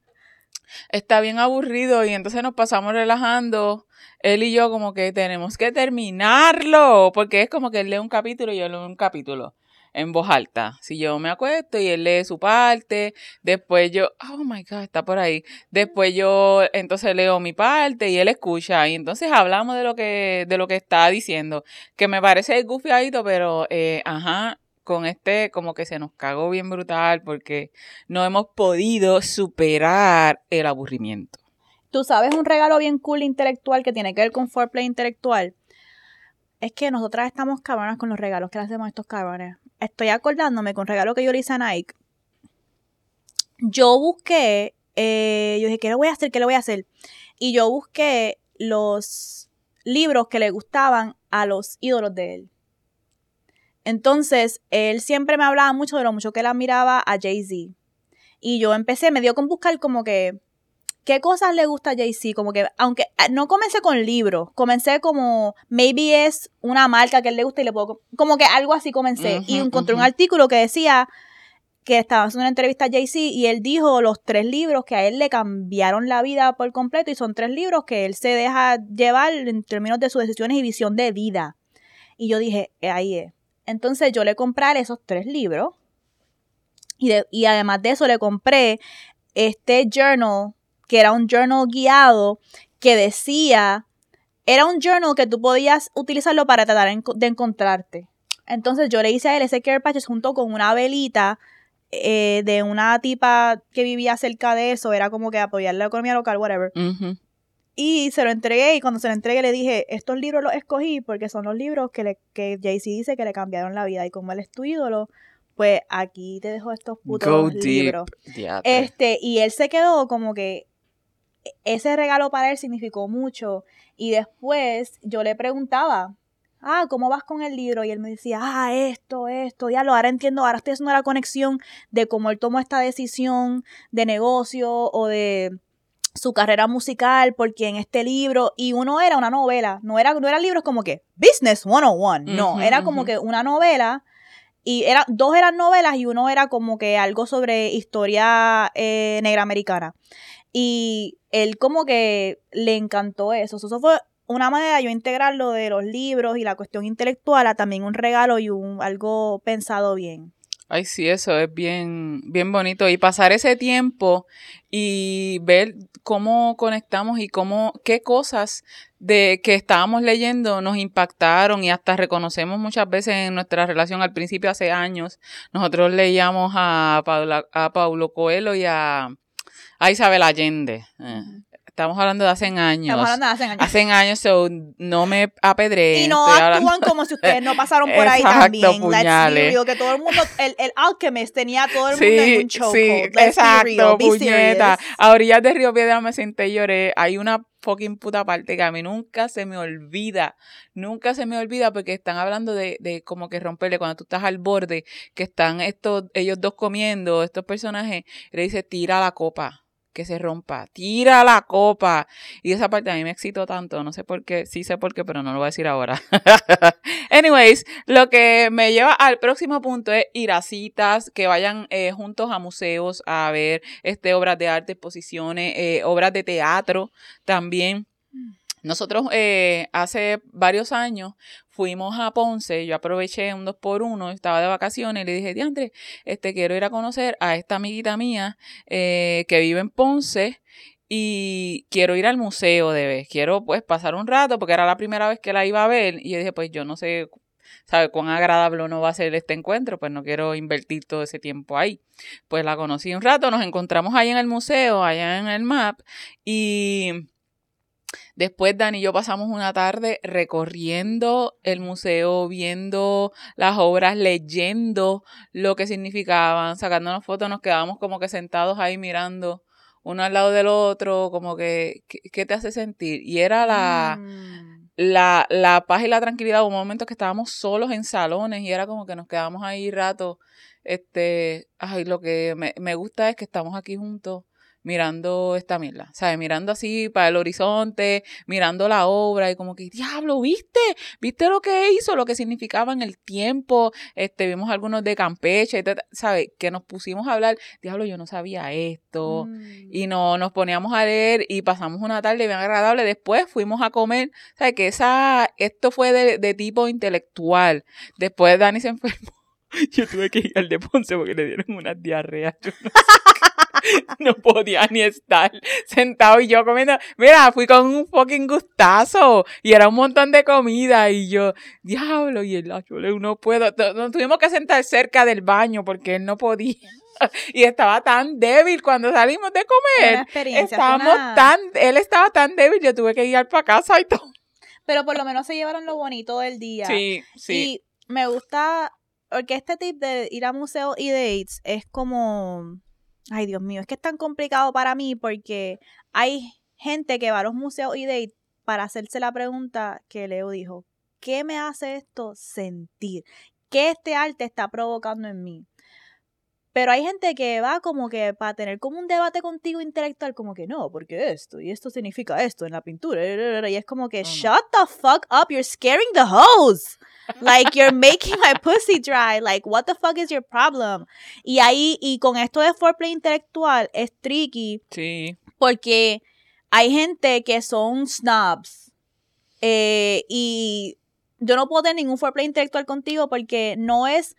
Está bien aburrido y entonces nos pasamos relajando él y yo como que tenemos que terminarlo, porque es como que él lee un capítulo y yo leo un capítulo en voz alta. Si yo me acuesto y él lee su parte, después yo, oh my God, está por ahí. Después yo entonces leo mi parte y él escucha y entonces hablamos de lo que de lo que está diciendo, que me parece gufiadito, pero eh, ajá, con este como que se nos cagó bien brutal porque no hemos podido superar el aburrimiento. Tú sabes un regalo bien cool intelectual que tiene que ver con foreplay intelectual. Es que nosotras estamos cabronas con los regalos que le hacemos a estos cabrones. Estoy acordándome con regalo que yo le hice a Nike. Yo busqué, eh, yo dije, ¿qué le voy a hacer? ¿Qué le voy a hacer? Y yo busqué los libros que le gustaban a los ídolos de él. Entonces, él siempre me hablaba mucho de lo mucho que él admiraba a Jay-Z. Y yo empecé, me dio con buscar como que ¿Qué cosas le gusta a Jay-Z? Como que, aunque ah, no comencé con libros, comencé como, maybe es una marca que a él le gusta y le puedo, como que algo así comencé. y encontré un artículo que decía que estaba haciendo una entrevista a Jay-Z y él dijo los tres libros que a él le cambiaron la vida por completo y son tres libros que él se deja llevar en términos de sus decisiones y visión de vida. Y yo dije, "Eh, ahí es. Entonces yo le compré esos tres libros y, de- y además de eso le compré este journal, que era un journal guiado, que decía, era un journal que tú podías utilizarlo para tratar de encontrarte. Entonces yo le hice a él ese care patches junto con una velita eh, de una tipa que vivía cerca de eso, era como que apoyar la economía local, whatever. Y se lo entregué y cuando se lo entregué le dije, estos libros los escogí porque son los libros que, le, que Jay-Z dice que le cambiaron la vida y como él es tu ídolo, pues aquí te dejo estos putos Go libros. Este, y él se quedó como que ese regalo para él significó mucho. Y después yo le preguntaba, ah, ¿cómo vas con el libro? Y él me decía, ah, esto, esto, ya lo, ahora entiendo, ahora estoy haciendo la conexión de cómo él tomó esta decisión de negocio o de su carrera musical, porque en este libro, y uno era una novela, no era, no eran libros como que Business 101, no, Ujú, era como que una novela, y era, dos eran novelas y uno era como que algo sobre historia eh, negra americana. Y él como que le encantó eso. Eso fue una manera de yo integrarlo de los libros y la cuestión intelectual a también un regalo y un algo pensado bien. Ay, sí, eso es bien, bien bonito. Y pasar ese tiempo y ver cómo conectamos y cómo, qué cosas de que estábamos leyendo nos impactaron y hasta reconocemos muchas veces en nuestra relación al principio hace años. Nosotros leíamos a, a Paulo Coelho y a, a Isabel Allende. Eh, Estamos hablando de hace años. Estamos hablando de hace años. Hace años, so, no me apedreen. Y no hablando- actúan [laughs] como si ustedes no pasaron por ahí Exacto, también. Let's be puñales. real, que todo el mundo, el, el Alchemist tenía a todo el mundo en un chokehold. sí, Let's exacto, puñeta. A orillas de Río Piedra me senté y lloré. Hay una fucking puta parte que a mí nunca se me olvida. Nunca se me olvida porque están hablando de, de como que romperle cuando tú estás al borde, que están estos, ellos dos comiendo, estos personajes, y le dice, tira la copa. Que se rompa, tira la copa. Y esa parte a mí me excitó tanto, no sé por qué, sí sé por qué, pero no lo voy a decir ahora. [laughs] Anyways, lo que me lleva al próximo punto es ir a citas, que vayan eh, juntos a museos a ver este, obras de arte, exposiciones, eh, obras de teatro también. Nosotros eh, hace varios años fuimos a Ponce, yo aproveché un dos por uno, estaba de vacaciones y le dije, Diandre, este, quiero ir a conocer a esta amiguita mía eh, que vive en Ponce y quiero ir al museo de vez, quiero pues pasar un rato porque era la primera vez que la iba a ver y yo dije, pues yo no sé, ¿sabe cuán agradable no va a ser este encuentro? Pues no quiero invertir todo ese tiempo ahí. Pues la conocí un rato, nos encontramos ahí en el museo, allá en el MAP y Después Dani y yo pasamos una tarde recorriendo el museo, viendo las obras, leyendo lo que significaban, sacándonos fotos, nos quedábamos como que sentados ahí mirando uno al lado del otro, como que, ¿qué, te hace sentir? Y era la, mm. la, la paz y la tranquilidad, un momento que estábamos solos en salones y era como que nos quedábamos ahí rato, este, ay, lo que me, me gusta es que estamos aquí juntos mirando esta mierda, ¿sabes? Mirando así para el horizonte, mirando la obra y como que, diablo, ¿viste? ¿Viste lo que hizo? Lo que significaba en el tiempo. Este, vimos algunos de Campeche, ¿sabes? Que nos pusimos a hablar, diablo, yo no sabía esto. Mm. Y no, nos poníamos a leer y pasamos una tarde bien agradable. Después fuimos a comer, ¿sabes? Que esa, esto fue de, de tipo intelectual. Después Dani se [laughs] enfermó. Yo tuve que ir al de Ponce porque le dieron unas diarreas. Yo no [laughs] no podía ni estar sentado y yo comiendo. Mira, fui con un fucking gustazo y era un montón de comida y yo, diablo, y el yo no puedo. Nos tuvimos que sentar cerca del baño porque él no podía. [laughs] Y estaba tan débil cuando salimos de comer. Estábamos tan, él estaba tan débil, yo tuve que ir para casa y todo. Pero por lo menos se llevaron lo bonito del día. Sí, sí. Y me gusta, porque este tip de ir a museos y dates es como Ay, Dios mío, es que es tan complicado para mí porque hay gente que va a los museos y de para hacerse la pregunta que Leo dijo, ¿qué me hace esto sentir? ¿Qué este arte está provocando en mí? Pero hay gente que va como que para tener como un debate contigo intelectual, como que no, porque esto y esto significa esto en la pintura. Y es como que, shut the fuck up, you're scaring the hoes. Like, you're making my pussy dry. Like, what the fuck is your problem? Y ahí, y con esto de foreplay intelectual, es tricky. Sí. Porque hay gente que son snobs. Eh, y yo no puedo tener ningún foreplay intelectual contigo porque no es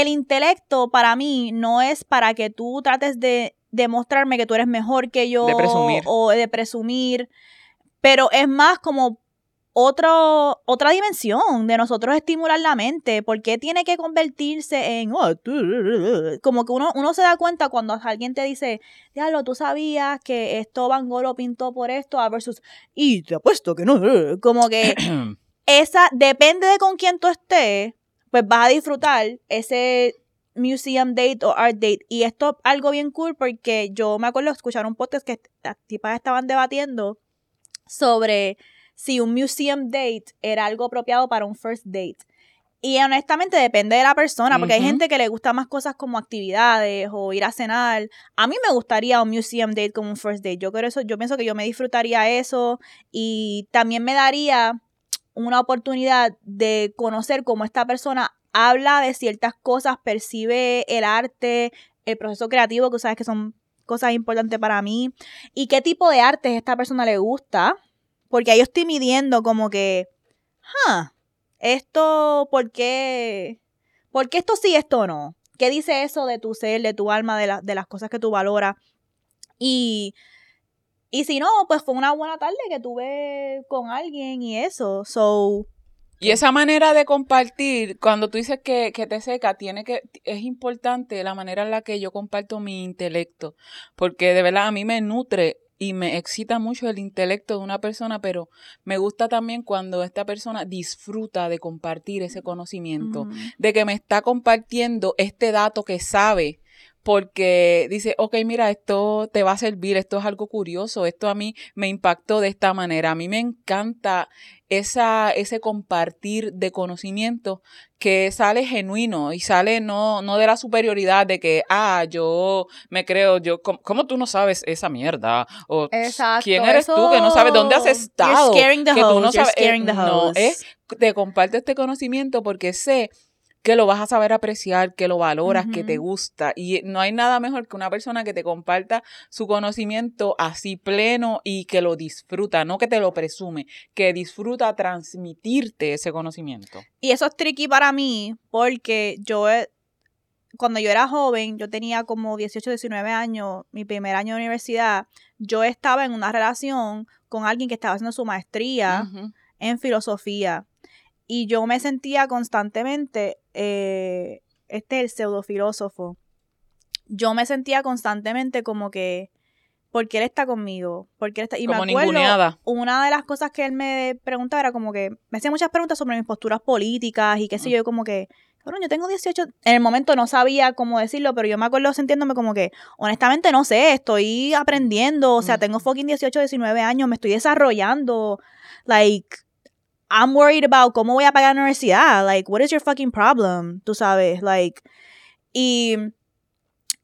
el intelecto para mí no es para que tú trates de demostrarme que tú eres mejor que yo o de presumir, pero es más como otro, otra dimensión de nosotros estimular la mente. ¿Por qué tiene que convertirse en... Oh, como que uno, uno se da cuenta cuando alguien te dice, diablo, tú sabías que esto Van Gogh lo pintó por esto, a versus... Y te apuesto que no. Como que [clears throat] esa, depende de con quién tú estés, pues vas a disfrutar ese museum date o art date. Y esto es algo bien cool porque yo me acuerdo de escuchar un podcast que las tipas estaban debatiendo sobre si un museum date era algo apropiado para un first date. Y honestamente depende de la persona, porque hay gente que le gusta más cosas como actividades o ir a cenar. A mí me gustaría un museum date como un first date. Yo creo eso, yo pienso que yo me disfrutaría eso y también me daría una oportunidad de conocer cómo esta persona habla de ciertas cosas, percibe el arte, el proceso creativo, que sabes que son cosas importantes para mí, y qué tipo de arte a esta persona le gusta, porque ahí yo estoy midiendo como que, huh, esto, ¿por qué? ¿Por qué esto sí, esto no? ¿Qué dice eso de tu ser, de tu alma, de, de las cosas que tú valoras? Y y si no, pues fue una buena tarde que tuve con alguien y eso. So. Y esa manera de compartir, cuando tú dices que, que te seca, tiene que, es importante la manera en la que yo comparto mi intelecto. Porque de verdad a mí me nutre y me excita mucho el intelecto de una persona, pero me gusta también cuando esta persona disfruta de compartir ese conocimiento, de que me está compartiendo este dato que sabe porque dice, ok, mira, esto te va a servir, esto es algo curioso, esto a mí me impactó de esta manera. A mí me encanta esa, ese compartir de conocimiento que sale genuino y sale no, no de la superioridad de que, ah, yo me creo, yo, ¿cómo, tú no sabes esa mierda? O quién eres tú que no sabes dónde has estado. You're scaring the que tú no sabes, eh, no, es, te comparto este conocimiento porque sé que lo vas a saber apreciar, que lo valoras, que te gusta. Y no hay nada mejor que una persona que te comparta su conocimiento así pleno y que lo disfruta, no que te lo presume, que disfruta transmitirte ese conocimiento. Y eso es tricky para mí porque yo, eh, cuando yo era joven, yo tenía como 18, 19 años, mi primer año de universidad, yo estaba en una relación con alguien que estaba haciendo su maestría en filosofía. Y yo me sentía constantemente, eh, este es el pseudofilósofo, yo me sentía constantemente como que, ¿por qué él está conmigo? ¿Por qué él está? Y Como me acuerdo, ninguneada. una de las cosas que él me preguntaba era como que, me hacía muchas preguntas sobre mis posturas políticas y qué sé yo, como que, cabrón, yo tengo 18, en el momento no sabía cómo decirlo, pero yo me acuerdo sintiéndome como que, honestamente no sé, estoy aprendiendo, o sea, tengo fucking 18, 19 años, me estoy desarrollando, like, I'm worried about cómo voy a pagar la universidad, like, what is your fucking problem, tú sabes, like, y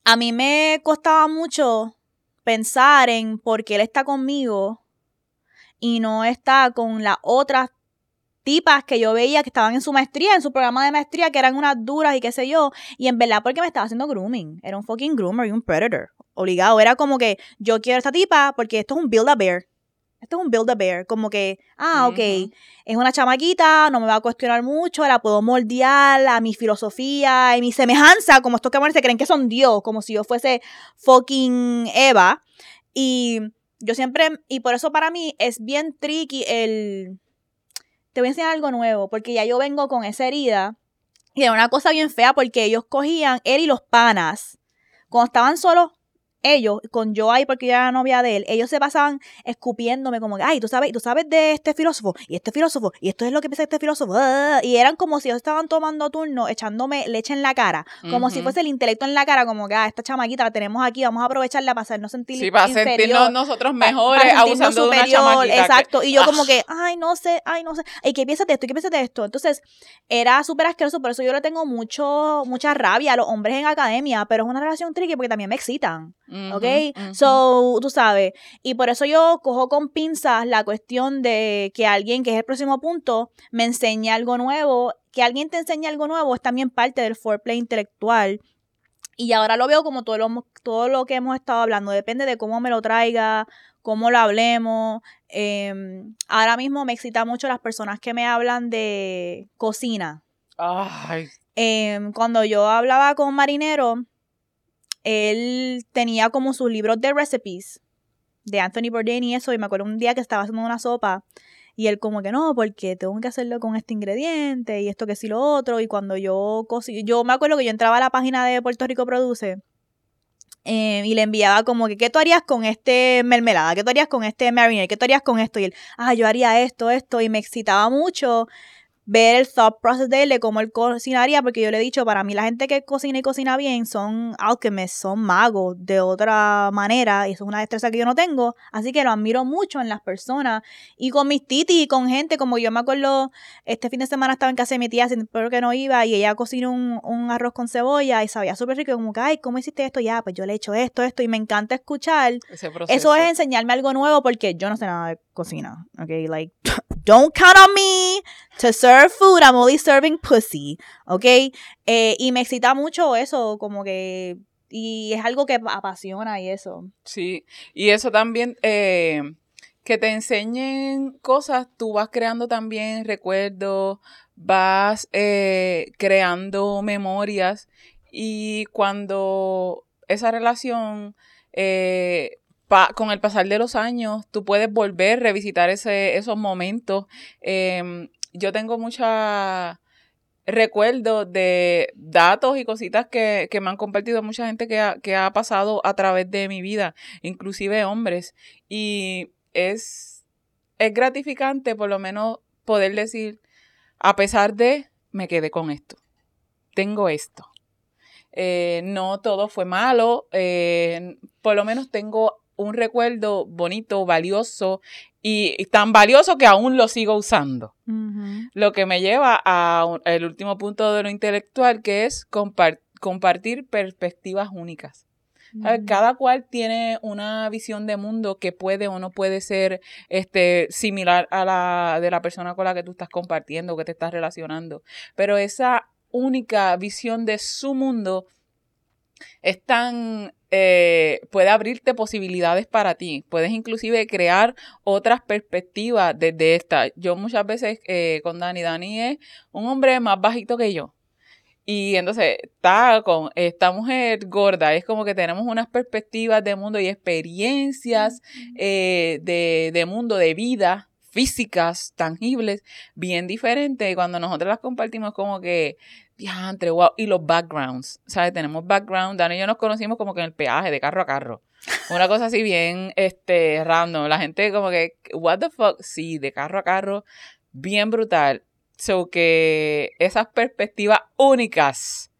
a mí me costaba mucho pensar en por qué él está conmigo y no está con las otras tipas que yo veía que estaban en su maestría, en su programa de maestría, que eran unas duras y qué sé yo, y en verdad porque me estaba haciendo grooming, era un fucking groomer y un predator, obligado, era como que yo quiero esta tipa porque esto es un build a bear, esto es un build a bear, como que, ah, ok, es una chamaquita, no me va a cuestionar mucho, la puedo moldear a mi filosofía y mi semejanza, como estos cabrones se creen que son Dios, como si yo fuese fucking Eva. Y yo siempre, y por eso para mí es bien tricky el, te voy a enseñar algo nuevo, porque ya yo vengo con esa herida. Y era una cosa bien fea porque ellos cogían, él y los panas, cuando estaban solos, ellos, con yo ahí porque yo era la novia de él, ellos se pasaban escupiéndome como que, ay, tú sabes, tú sabes de este filósofo, y este filósofo, y esto es lo que piensa este filósofo, ah", y eran como si ellos estaban tomando turno, echándome leche en la cara, como si fuese el intelecto en la cara, como que, ah, esta chamaquita la tenemos aquí, vamos a aprovecharla para hacernos sentir Sí, para inferior, sentirnos nosotros mejores para sentirnos abusando de una superior, chamaquita. que- Exacto, y yo como Ah. que, ay, no sé, ay, no sé, ¿y qué piensas de esto? ¿Y qué piensas de esto? Entonces, era súper asqueroso, por eso yo le tengo mucho, mucha rabia a los hombres en academia, pero es una relación tricky porque también me excitan. ¿Ok? So, tú sabes, y por eso yo cojo con pinzas la cuestión de que alguien, que es el próximo punto, me enseñe algo nuevo, que alguien te enseñe algo nuevo es también parte del foreplay intelectual. Y ahora lo veo como todo lo, todo lo que hemos estado hablando, depende de cómo me lo traiga, cómo lo hablemos. Em, ahora mismo me excita mucho las personas que me hablan de cocina. Ay, Em, cuando yo hablaba con Marinero, él tenía como sus libros de recipes de Anthony Bourdain y eso, y me acuerdo un día que estaba haciendo una sopa y él como que no, porque tengo que hacerlo con este ingrediente y esto que sí lo otro, y cuando yo cocino, yo me acuerdo que yo entraba a la página de Puerto Rico Produce eh, y le enviaba como que, ¿qué tú harías con este mermelada? ¿Qué tú harías con este marinade? ¿Qué tú harías con esto? Y él, ah, yo haría esto, esto, y me excitaba mucho ver el thought process de él, de cómo él cocinaría, porque yo le he dicho, para mí la gente que cocina y cocina bien son alchemists, son magos de otra manera, y eso es una destreza que yo no tengo, así que lo admiro mucho en las personas, y con mis titis y con gente, como yo me acuerdo, este fin de semana estaba en casa de mi tía, pero que no iba, y ella cocinó un, un arroz con cebolla, y sabía súper rico, como que, ay, ¿cómo hiciste esto? Ya, pues yo le he hecho esto, esto, y me encanta escuchar ese eso es enseñarme algo nuevo porque yo no sé nada de cocina. Okay, like, don't count on me to serve food. I'm only serving pussy. Okay, eh, y me excita mucho eso, como que. Y es algo que apasiona y eso. Sí, y eso también, eh, que te enseñen cosas, tú vas creando también recuerdos, vas eh, creando memorias y cuando esa relación, eh, con el pasar de los años, tú puedes volver, revisitar ese, esos momentos. Em, yo tengo mucha recuerdos de datos y cositas que, que me han compartido mucha gente que ha, que ha pasado a través de mi vida, inclusive hombres. Y es, es gratificante por lo menos poder decir, a pesar de, me quedé con esto, tengo esto. Eh, no todo fue malo, eh, por lo menos tengo un recuerdo bonito, valioso y, y tan valioso que aún lo sigo usando. Lo que me lleva al último punto de lo intelectual, que es compar- compartir perspectivas únicas. Cada cual tiene una visión de mundo que puede o no puede ser este, similar a la de la persona con la que tú estás compartiendo, que te estás relacionando. Pero esa única visión de su mundo es tan eh, puede abrirte posibilidades para ti. Puedes inclusive crear otras perspectivas desde esta. Yo muchas veces eh, con Dani, Dani es un hombre más bajito que yo. Y entonces está con esta mujer gorda, es como que tenemos unas perspectivas de mundo y experiencias eh, de, de mundo, de vida, físicas, tangibles, bien diferentes. Y cuando nosotros las compartimos, como que diantre, wow. Y los backgrounds, ¿sabes? Tenemos background. Dani y yo nos conocimos como que en el peaje, de carro a carro. Una cosa así bien, este, random. La gente como que, what the fuck? Sí, de carro a carro, bien brutal. So que esas perspectivas únicas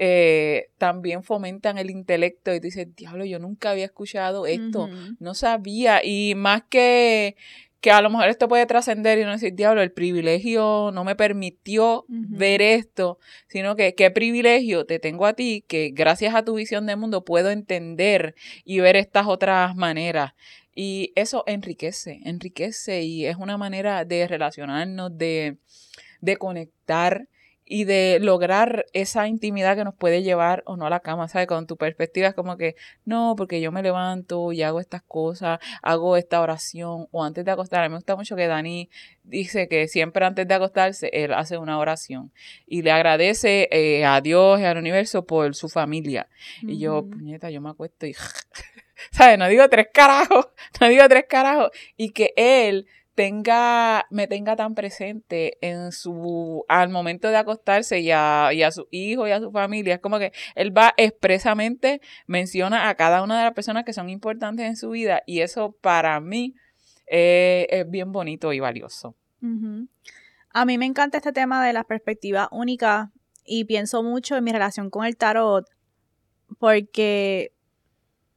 eh, también fomentan el intelecto y tú dices, diablo, yo nunca había escuchado esto, no sabía. Y más que que a lo mejor esto puede trascender y no decir, diablo, el privilegio no me permitió ver esto, sino que qué privilegio te tengo a ti, que gracias a tu visión de mundo puedo entender y ver estas otras maneras. Y eso enriquece, enriquece y es una manera de relacionarnos, de, de conectar y de lograr esa intimidad que nos puede llevar o no a la cama, ¿sabes? Con tu perspectiva es como que, no, porque yo me levanto y hago estas cosas, hago esta oración o antes de acostar. A mí me gusta mucho que Dani dice que siempre antes de acostarse él hace una oración y le agradece eh, a Dios y al universo por su familia. Y yo, puñeta, yo me acuesto y... [laughs] ¿Sabes? No digo tres carajos, [laughs] no digo tres carajos. Y que él tenga, me tenga tan presente en su, al momento de acostarse y a, su hijo y a su familia. Es como que él va expresamente, menciona a cada una de las personas que son importantes en su vida y eso para mí eh, es bien bonito y valioso. A mí me encanta este tema de la perspectiva única y pienso mucho en mi relación con el tarot porque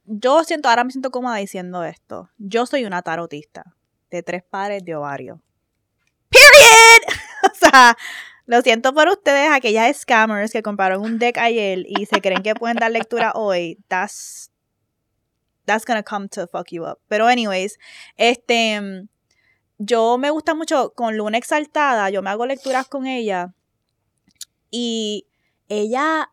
yo siento, ahora me siento cómoda diciendo esto. Yo soy una tarotista de tres pares de ovario. ¡Period! [laughs] o sea, lo siento por ustedes, aquellas scammers que compraron un deck ayer y se creen que pueden dar lectura [laughs] hoy. That's, that's gonna come to fuck you up. Pero anyways, este, yo me gusta mucho con Luna Exaltada, yo me hago lecturas con ella y ella,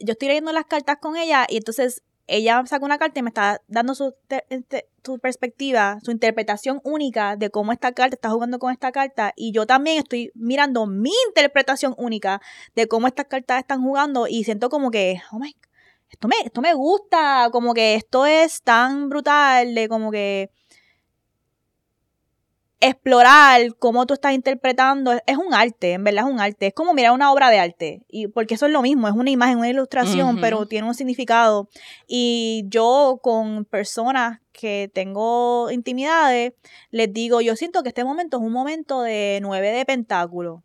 yo estoy leyendo las cartas con ella y entonces ella saca una carta y me está dando su, este, su, perspectiva, su interpretación única de cómo esta carta está jugando con esta carta. Y yo también estoy mirando mi interpretación única de cómo estas cartas están jugando y siento como que, oh my, esto me, esto me gusta, como que esto es tan brutal, de como que explorar cómo tú estás interpretando es un arte, en verdad es un arte. Es como mirar una obra de arte. Y porque eso es lo mismo, es una imagen, una ilustración, pero tiene un significado. Y yo con personas que tengo intimidades, les digo, yo siento que este momento es un momento de nueve de pentáculo.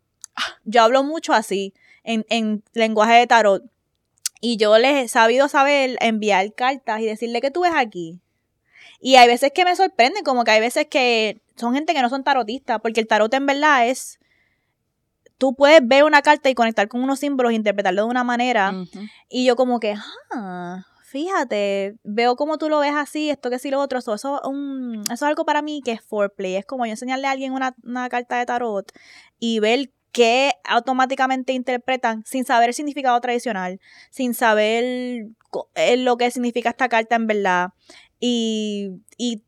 Yo hablo mucho así, en, en lenguaje de tarot. Y yo les he sabido saber enviar cartas y decirle que tú ves aquí. Y hay veces que me sorprende, como que hay veces que son gente que no son tarotistas, porque el tarot en verdad es tú puedes ver una carta y conectar con unos símbolos e interpretarlo de una manera. Y yo como que, ah, fíjate, veo como tú lo ves así, esto que sí, lo otro. Eso, eso, es algo para mí que es foreplay. Es como yo enseñarle a alguien una, una carta de tarot y ver qué automáticamente interpretan sin saber el significado tradicional, sin saber eh, lo que significa esta carta en verdad y, y,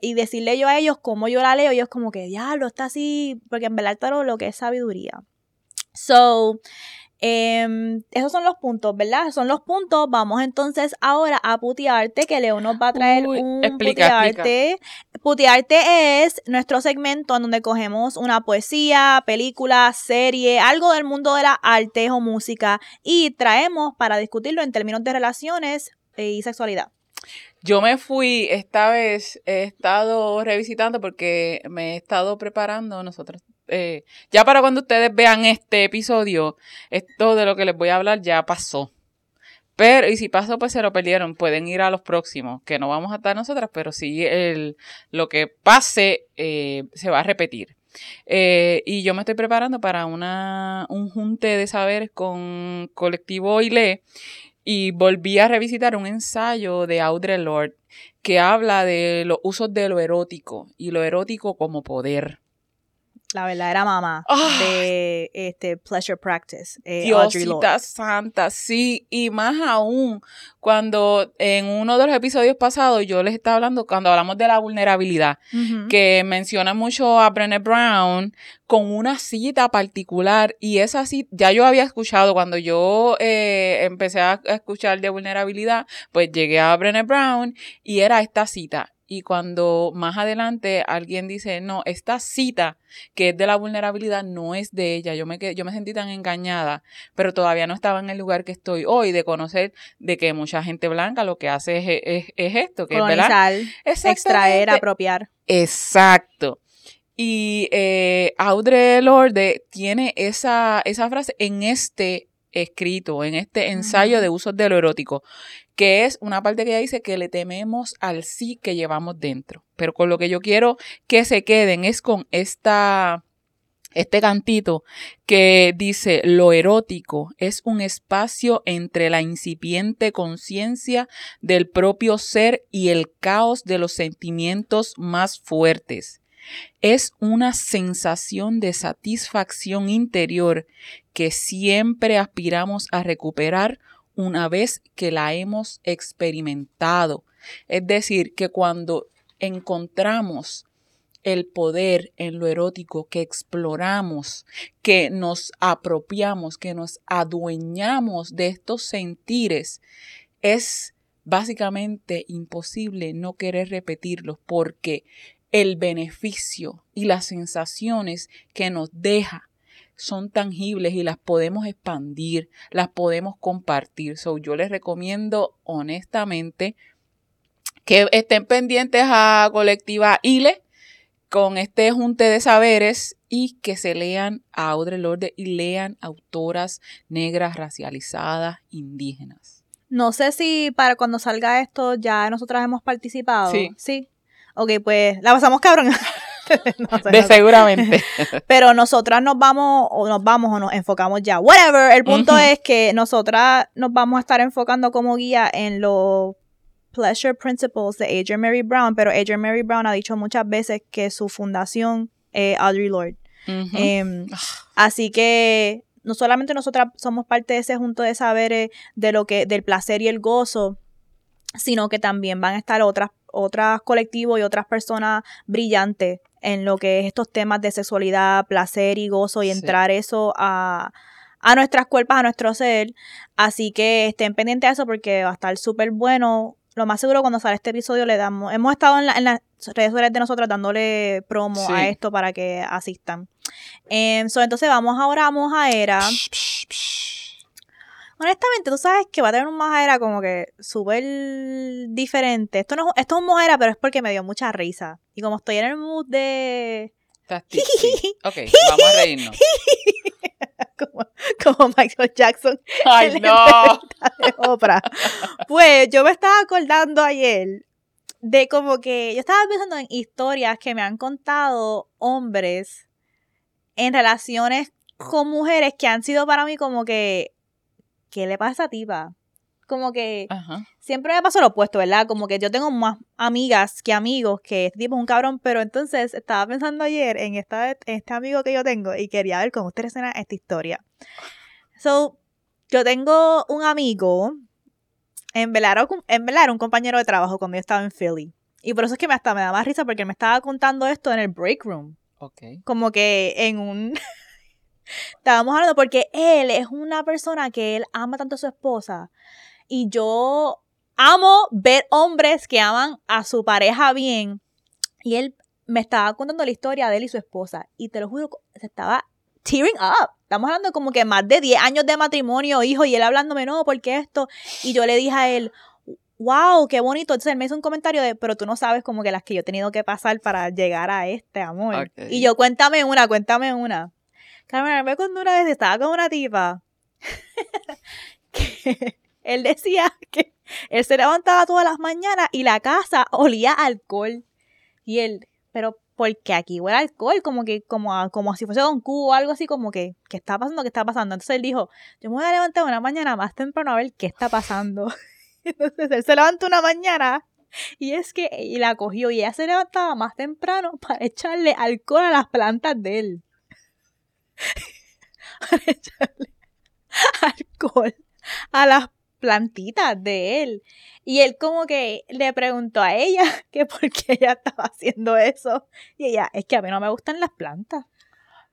y decirle yo a ellos cómo yo la leo, ellos como que, diablo, está así, porque en verdad tarot lo que es sabiduría. So, em, esos son los puntos, ¿verdad? Son los puntos. Vamos entonces ahora a putearte, que Leo nos va a traer un putearte. Putearte es nuestro segmento en donde cogemos una poesía, película, serie, algo del mundo de las artes o música y traemos para discutirlo en términos de relaciones y sexualidad. Yo me fui, esta vez he estado revisitando porque me he estado preparando nosotros. Eh, ya para cuando ustedes vean este episodio, esto de lo que les voy a hablar ya pasó. Pero, y si pasó, pues se lo perdieron. Pueden ir a los próximos, que no vamos a estar nosotras, pero sí el, lo que pase eh, se va a repetir. Eh, y yo me estoy preparando para una, un junte de saberes con Colectivo ILE y volví a revisitar un ensayo de Audre Lorde que habla de los usos de lo erótico y lo erótico como poder. La verdadera mamá Ah. de este Pleasure Practice, eh. Diosita santa, sí, y más aún cuando en uno de los episodios pasados yo les estaba hablando, cuando hablamos de la vulnerabilidad, que menciona mucho a Brené Brown con una cita particular y esa cita ya yo había escuchado cuando yo eh, empecé a a escuchar de vulnerabilidad, pues llegué a Brené Brown y era esta cita. Y cuando más adelante alguien dice, no, esta cita que es de la vulnerabilidad no es de ella, yo me, yo me sentí tan engañada, pero todavía no estaba en el lugar que estoy hoy de conocer de que mucha gente blanca lo que hace es, es- es esto, que es verdad. Colonizar, extraer, Exactamente. apropiar. Exacto. Y eh, Audre Lorde tiene esa, esa frase en este escrito, en este ensayo de usos de lo erótico, que es una parte que ella dice que le tememos al sí que llevamos dentro. Pero con lo que yo quiero que se queden es con esta, este cantito que dice, lo erótico es un espacio entre la incipiente conciencia del propio ser y el caos de los sentimientos más fuertes. Es una sensación de satisfacción interior que siempre aspiramos a recuperar una vez que la hemos experimentado. Es decir, que cuando encontramos el poder en lo erótico, que exploramos, que nos apropiamos, que nos adueñamos de estos sentires, es básicamente imposible no querer repetirlos porque el beneficio y las sensaciones que nos deja son tangibles y las podemos expandir, las podemos compartir. So, yo les recomiendo honestamente que estén pendientes a colectiva ILE con este junte de saberes y que se lean a Audre Lorde y lean autoras negras, racializadas, indígenas. No sé si para cuando salga esto ya nosotras hemos participado. Sí. Sí. Ok, pues la pasamos cabrón. [laughs] No sé, De no sé. seguramente. [laughs] Pero nosotras nos vamos, o nos vamos, o nos enfocamos ya. Whatever. El punto es que nosotras nos vamos a estar enfocando como guía en los pleasure principles de Adrian Mary Brown. Pero Adrian Mary Brown ha dicho muchas veces que su fundación es Audre Lorde. Em, así que no solamente nosotras somos parte de ese junto de saberes de lo que, del placer y el gozo, sino que también van a estar otras, otras colectivos y otras personas brillantes en lo que es estos temas de sexualidad, placer y gozo y Sí. entrar eso a, a nuestras cuerpos, a nuestro ser. Así que estén pendientes de eso porque va a estar súper bueno. Lo más seguro cuando sale este episodio le damos, hemos estado en, la- en las redes sociales de nosotros dándole promo Sí. a esto para que asistan. Em, so, entonces vamos ahora a Mojaera. Psh, psh, psh. Honestamente, tú sabes que va a tener un Mojaera como que súper diferente. Esto no es, esto es un Mojaera, pero es porque me dio mucha risa. Y como estoy en el mood de... [laughs] Ok, vamos a reírnos. [laughs] como, como Michael Jackson Ay, en no. de Oprah. Pues yo me estaba acordando ayer de como que yo estaba pensando en historias que me han contado hombres en relaciones con mujeres que han sido para mí como que, ¿qué le pasa a tipa? Como que Ajá. siempre me pasó lo opuesto, ¿verdad? Como que yo tengo más amigas que amigos, que este tipo es un cabrón, pero entonces estaba pensando ayer en, esta, en este amigo que yo tengo y quería ver cómo ustedes escena esta historia. So, yo tengo un amigo, en un- en un compañero de trabajo cuando yo estaba en Philly. Y por eso es que me hasta me da más risa porque él me estaba contando esto en el break room Ok. como que en un... [laughs] Estábamos hablando porque él es una persona que él ama tanto a su esposa. Y yo amo ver hombres que aman a su pareja bien. Y él me estaba contando la historia de él y su esposa. Y te lo juro, se estaba tearing up. Estamos hablando como que más de 10 años de matrimonio, hijo, y él hablándome, no, porque esto. Y yo le dije a él, wow, qué bonito. Entonces él me hizo un comentario de, pero tú no sabes como que las que yo he tenido que pasar para llegar a este amor. Y yo, cuéntame una, cuéntame una. Me cuando una vez estaba con una tipa [laughs] que él decía que él se levantaba todas las mañanas y la casa olía alcohol. Y él, pero ¿por qué aquí huele alcohol? Como que, como, como si fuese Don Q o algo así, como que, ¿qué está pasando? ¿Qué está pasando? Entonces él dijo, yo me voy a levantar una mañana más temprano a ver qué está pasando. [laughs] Entonces él se levanta una mañana Y es que y la cogió y ella se levantaba más temprano para echarle alcohol a las plantas de él. [laughs] para echarle alcohol a las plantitas de él. Y él como que le preguntó a ella [laughs] que por qué ella estaba haciendo eso. Y ella, es que a mí no me gustan las plantas.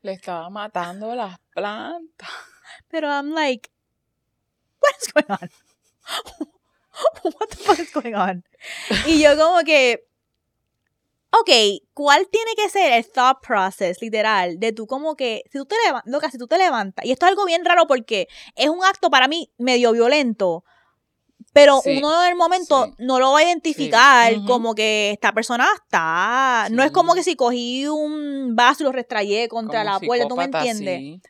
Le estaba matando las plantas. Pero I'm like, what is going on? [laughs] What the fuck is going on? Y yo como que, ok, ¿cuál tiene que ser el thought process, literal, de tú como que, si tú te levantas, loca, si tú te levantas, y esto es algo bien raro porque es un acto para mí medio violento, pero Sí, uno en el momento sí. no lo va a identificar como que esta persona está, no es como que si cogí un vaso y lo restrayé contra Como la puerta, ¿tú me entiendes?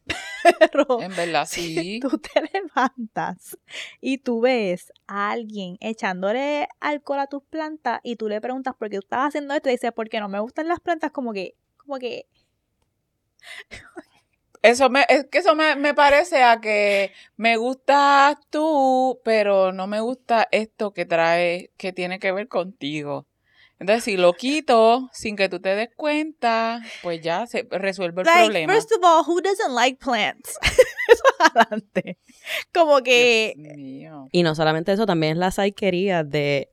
Pero En verdad, [laughs] si sí. tú te levantas y tú ves a alguien echándole alcohol a tus plantas y tú le preguntas por qué tú estás haciendo esto y dices, porque no me gustan las plantas, como que, como que, Eso me, es que eso me, me parece a que me gustas tú, pero no me gusta esto que trae, que tiene que ver contigo. Entonces, si lo quito sin que tú te des cuenta, pues ya se resuelve el like, problema. first of all, who doesn't like plants? [laughs] Eso adelante. Como que, Dios mío. Y no solamente eso, también es la saiquería de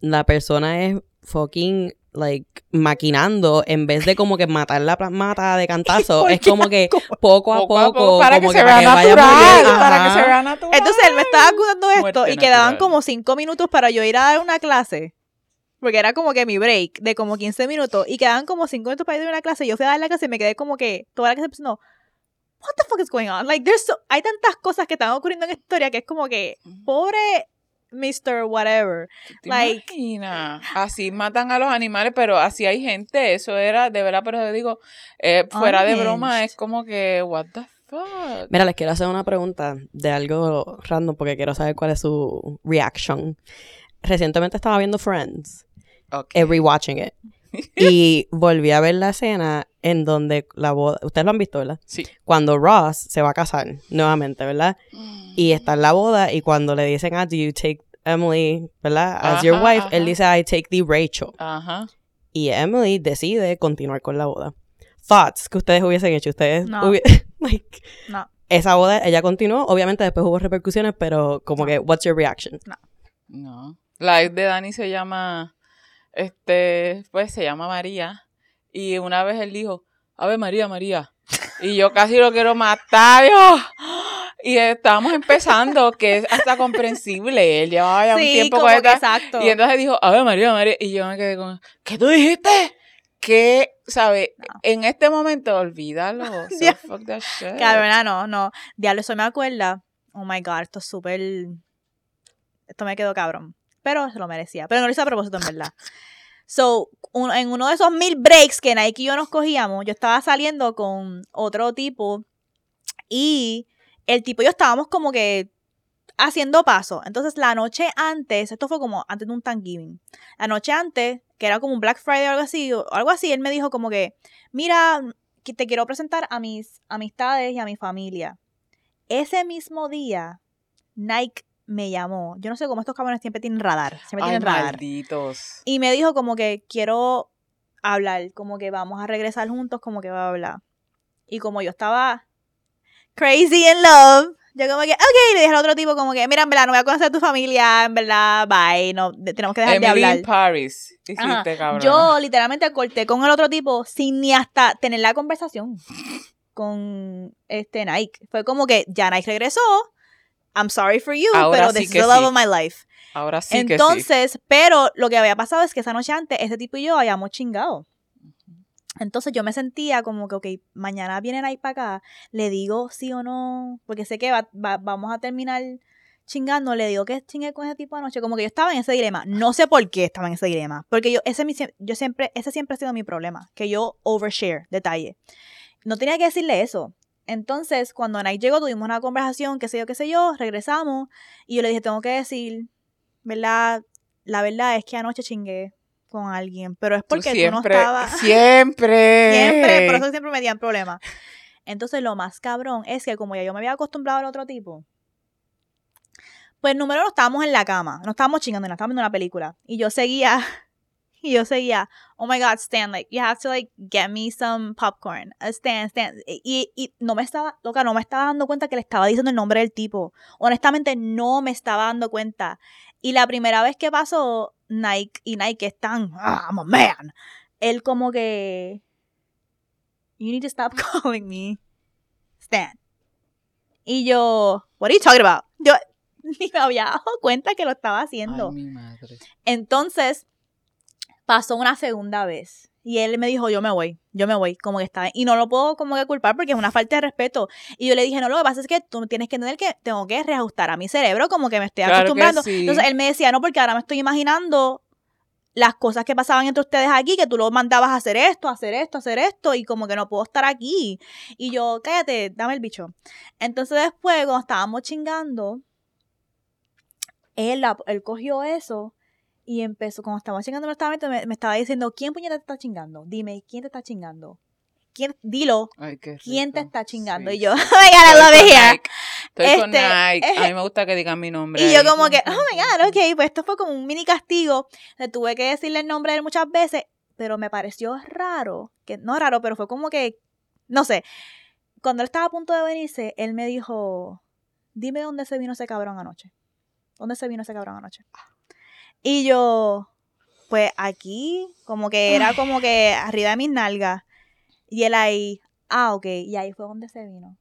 la persona es fucking like maquinando en vez de como que matar la mata de [laughs] cantazo, ¿Por es como que poco a Poco a poco, poco, para que se vea para que natural, para que se vea natural. entonces él me estaba acusando esto Muerte y quedaban como cinco minutos para yo ir a dar una clase. Porque era como que mi break de como 15 minutos. Y quedaban como 5 minutos para ir a una clase. Y yo fui a dar la clase y me quedé como que toda la clase pensando, what the fuck is going on? Like, there's so- hay tantas cosas que están ocurriendo en esta historia que es como que, pobre Mr. Whatever. ¿Te like- imaginas? Así matan a los animales, pero así hay gente. Eso era, de verdad, pero yo digo, eh, fuera de broma, es como que, what the fuck. Mira, les quiero hacer una pregunta de algo random porque quiero saber cuál es su reaction. Recientemente estaba viendo Friends, Ok. eh, rewatching it, [laughs] y volví a ver la escena en donde la boda, ustedes lo han visto, ¿verdad? Sí. Cuando Ross se va a casar nuevamente, ¿verdad? Y está en la boda y cuando le dicen, ah, do you take Emily, ¿verdad? As your Ajá, wife, él dice, I take the Rachel. Ajá. Y Emily decide continuar con la boda. Thoughts que ustedes hubiesen hecho, ustedes No. [laughs] like, No. esa boda, ella continuó, obviamente después hubo repercusiones, pero como No. que, what's your reaction? No. La ex de Dani se llama, este, pues se llama María. Y una vez él dijo, a ver, María, María. Y yo casi lo quiero matar, Dios. Y estábamos empezando, que es hasta comprensible. Él llevaba ya un Sí, tiempo como con que esta. exacto. Y entonces dijo, a ver, María, María. Y yo me quedé con, ¿qué tú dijiste? Que, ¿sabes? En este momento, olvídalo. [laughs] So fuck that shit. No, no. Diablo, eso me acuerda. Oh my god, esto es súper. Esto me quedó cabrón. Pero se lo merecía. Pero no lo hice a propósito, en verdad. So, un- en uno de esos mil breaks que Nike y yo nos cogíamos, yo estaba saliendo con otro tipo. Y el tipo y yo estábamos como que haciendo paso. Entonces, la noche antes, esto fue como antes de un Thanksgiving. La noche antes, que era como un Black Friday o algo así, algo así, él me dijo como que, mira, te quiero presentar a mis amistades y a mi familia. Ese mismo día, Nike me llamó. Yo no sé cómo estos cabrones siempre tienen radar. Siempre Ay, tienen radar. malditos. Y me dijo como que quiero hablar, como que vamos a regresar juntos, como que va a hablar. Y como yo estaba crazy in love, yo como que, ok, le dije al otro tipo como que, mira, en verdad, no voy a conocer a tu familia, en verdad, bye, no, de- tenemos que dejar de Emily hablar. in Paris. Hiciste, cabrón. Yo literalmente corté con el otro tipo sin ni hasta tener la conversación con este Nike. Fue como que ya Nike regresó. I'm sorry for you, Ahora pero sí this is the love sí. of my life. Ahora sí que sí. Entonces, pero lo que había pasado es que esa noche antes, ese tipo y yo habíamos chingado. Entonces yo me sentía como que, ok, mañana vienen ahí para acá, le digo sí o no, porque sé que va- va- vamos a terminar chingando, le digo que chingue con ese tipo anoche, como que yo estaba en ese dilema. No sé por qué estaba en ese dilema, porque yo, ese, yo siempre, ese siempre ha sido mi problema, que yo overshare detalle. No tenía que decirle eso. Entonces, cuando Nike llegó, tuvimos una conversación, qué sé yo, qué sé yo, regresamos, y yo le dije, tengo que decir, ¿verdad? La verdad es que anoche chingué con alguien, pero es porque tú, siempre, no estabas... [laughs] Siempre. Siempre, por eso siempre me metían problemas. Entonces, lo más cabrón es que como ya yo me había acostumbrado al otro tipo, Pues número uno, estábamos en la cama, no estábamos chingando, no estábamos viendo una película. Y yo seguía, y yo seguía, oh my god, Stan, like, you have to like get me some popcorn. Uh, Stan, Stan. Y, y no me estaba, loca, no me estaba dando cuenta que le estaba diciendo el nombre del tipo. Honestamente, no me estaba dando cuenta. Y la primera vez que pasó, Nike y Nike están, ah, I'm a man. Él como que, you need to stop [laughs] calling me Stan. Y yo, what are you talking about? Yo [laughs] ni me había dado cuenta que lo estaba haciendo. Ay, mi madre. Entonces, pasó una segunda vez. Y él me dijo, yo me voy, yo me voy, como que está. Y no lo puedo como que culpar porque es una falta de respeto. Y yo le dije, no, lo que pasa es que tú tienes que entender que tengo que reajustar a mi cerebro, como que me estoy Claro acostumbrando. sí. Entonces él me decía, no, porque ahora me estoy imaginando las cosas que pasaban entre ustedes aquí, que tú lo mandabas a hacer esto, a hacer esto, a hacer esto, y como que no puedo estar aquí. Y yo, cállate, dame el bicho. Entonces después, cuando estábamos chingando, él, la- él cogió eso y empezó, como estábamos chingando honestamente, me, me estaba diciendo, ¿quién puñeta te está chingando? Dime, ¿quién te está chingando? ¿Quién? Dilo, Ay, qué ¿quién te está chingando? Sí. Y yo, [laughs] oh my god, I Estoy love it con here. Este, Nike. A eh, mí me gusta que digan mi nombre. Y yo como que, oh my god, ok, pues esto fue como un mini castigo. Le tuve que decirle el nombre de él muchas veces, pero me pareció raro, que no raro, pero fue como que, no sé, cuando él estaba a punto de venirse, él me dijo, dime dónde se vino ese cabrón anoche. ¿Dónde se vino ese cabrón anoche? Y yo, pues aquí, como que era como que arriba de mis nalgas. Y él ahí, ah, ok, y ahí fue donde se vino.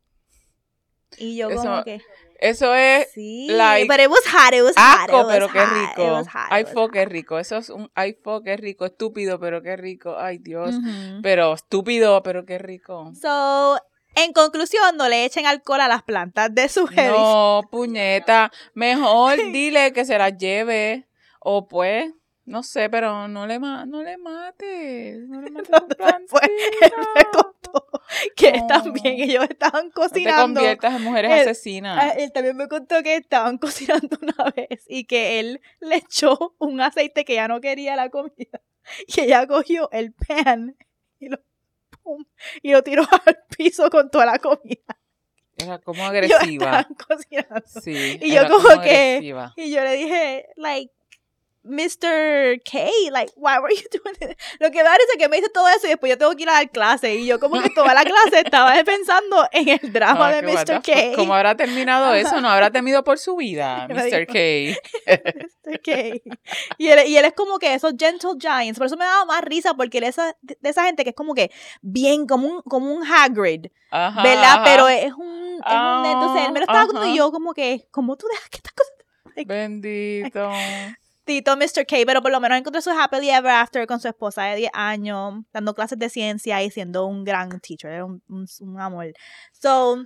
Y yo como que... Eso es Sí, like, but it was hot, it was hot, it was pero qué hot, it rico. was hot, Ay, fo, qué rico. Eso es un ay, fo, qué rico. Estúpido, pero qué rico. Ay, Dios. Pero estúpido, pero qué rico. So, en conclusión, no le echen alcohol a las plantas de su heavy. No, puñeta. Mejor [laughs] dile que se las lleve. O pues, no sé, pero no le, ma no le mates. No le [laughs] mates la Después, él me contó que No. también ellos estaban No te cocinando. conviertas en mujeres asesinas. Ah, Él también me contó que estaban [laughs] cocinando una vez y que él le echó un aceite que ya no quería la comida. [laughs] Y ella cogió el pan y lo, pum, y lo tiró al piso con toda la comida. Era como agresiva. cocinando. Sí. Y yo como que- agresiva. Y yo le dije, like, Mr. K, like, why were you [laughs] doing this? Lo que da es que me dice todo eso y después yo tengo que ir a dar clase. Y yo como que toda la clase estaba [laughs] pensando en el drama Ah, de Mr. K. ¿Cómo habrá terminado eso? ¿No habrá temido por su vida, [laughs] Mr. K? Mr. K. Y él, y él es como que esos gentle giants. Por eso me daba más risa porque él es esa- de esa gente que es como que bien, como un, como un Hagrid, Ajá, ¿verdad? ajá. Pero es un, es un- Ah, Entonces él me lo estaba contando y yo como que, ¿cómo tú dejas que estas cosas Bendito. Tito Mr. K, pero por lo menos encontró su happily ever after con su esposa de 10 años, dando clases de ciencia y siendo un gran teacher, era un, un- un amor. So,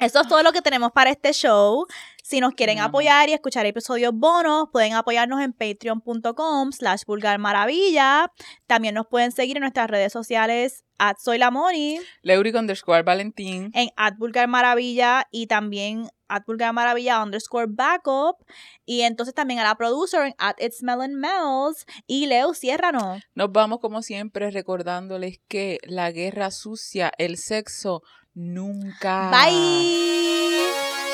eso es todo lo que tenemos para este show. Si nos quieren apoyar y escuchar episodios bonos, pueden apoyarnos en patreon.com slash vulgarmaravilla. También nos pueden seguir en nuestras redes sociales at Soy la Moni, Leuric underscore Valentín. en at vulgarmaravilla y también at vulgarmaravilla underscore backup. Y entonces también a la producer en at it's y Leo ciérranos. Nos vamos como siempre recordándoles que la guerra sucia, el sexo, nunca. Bye.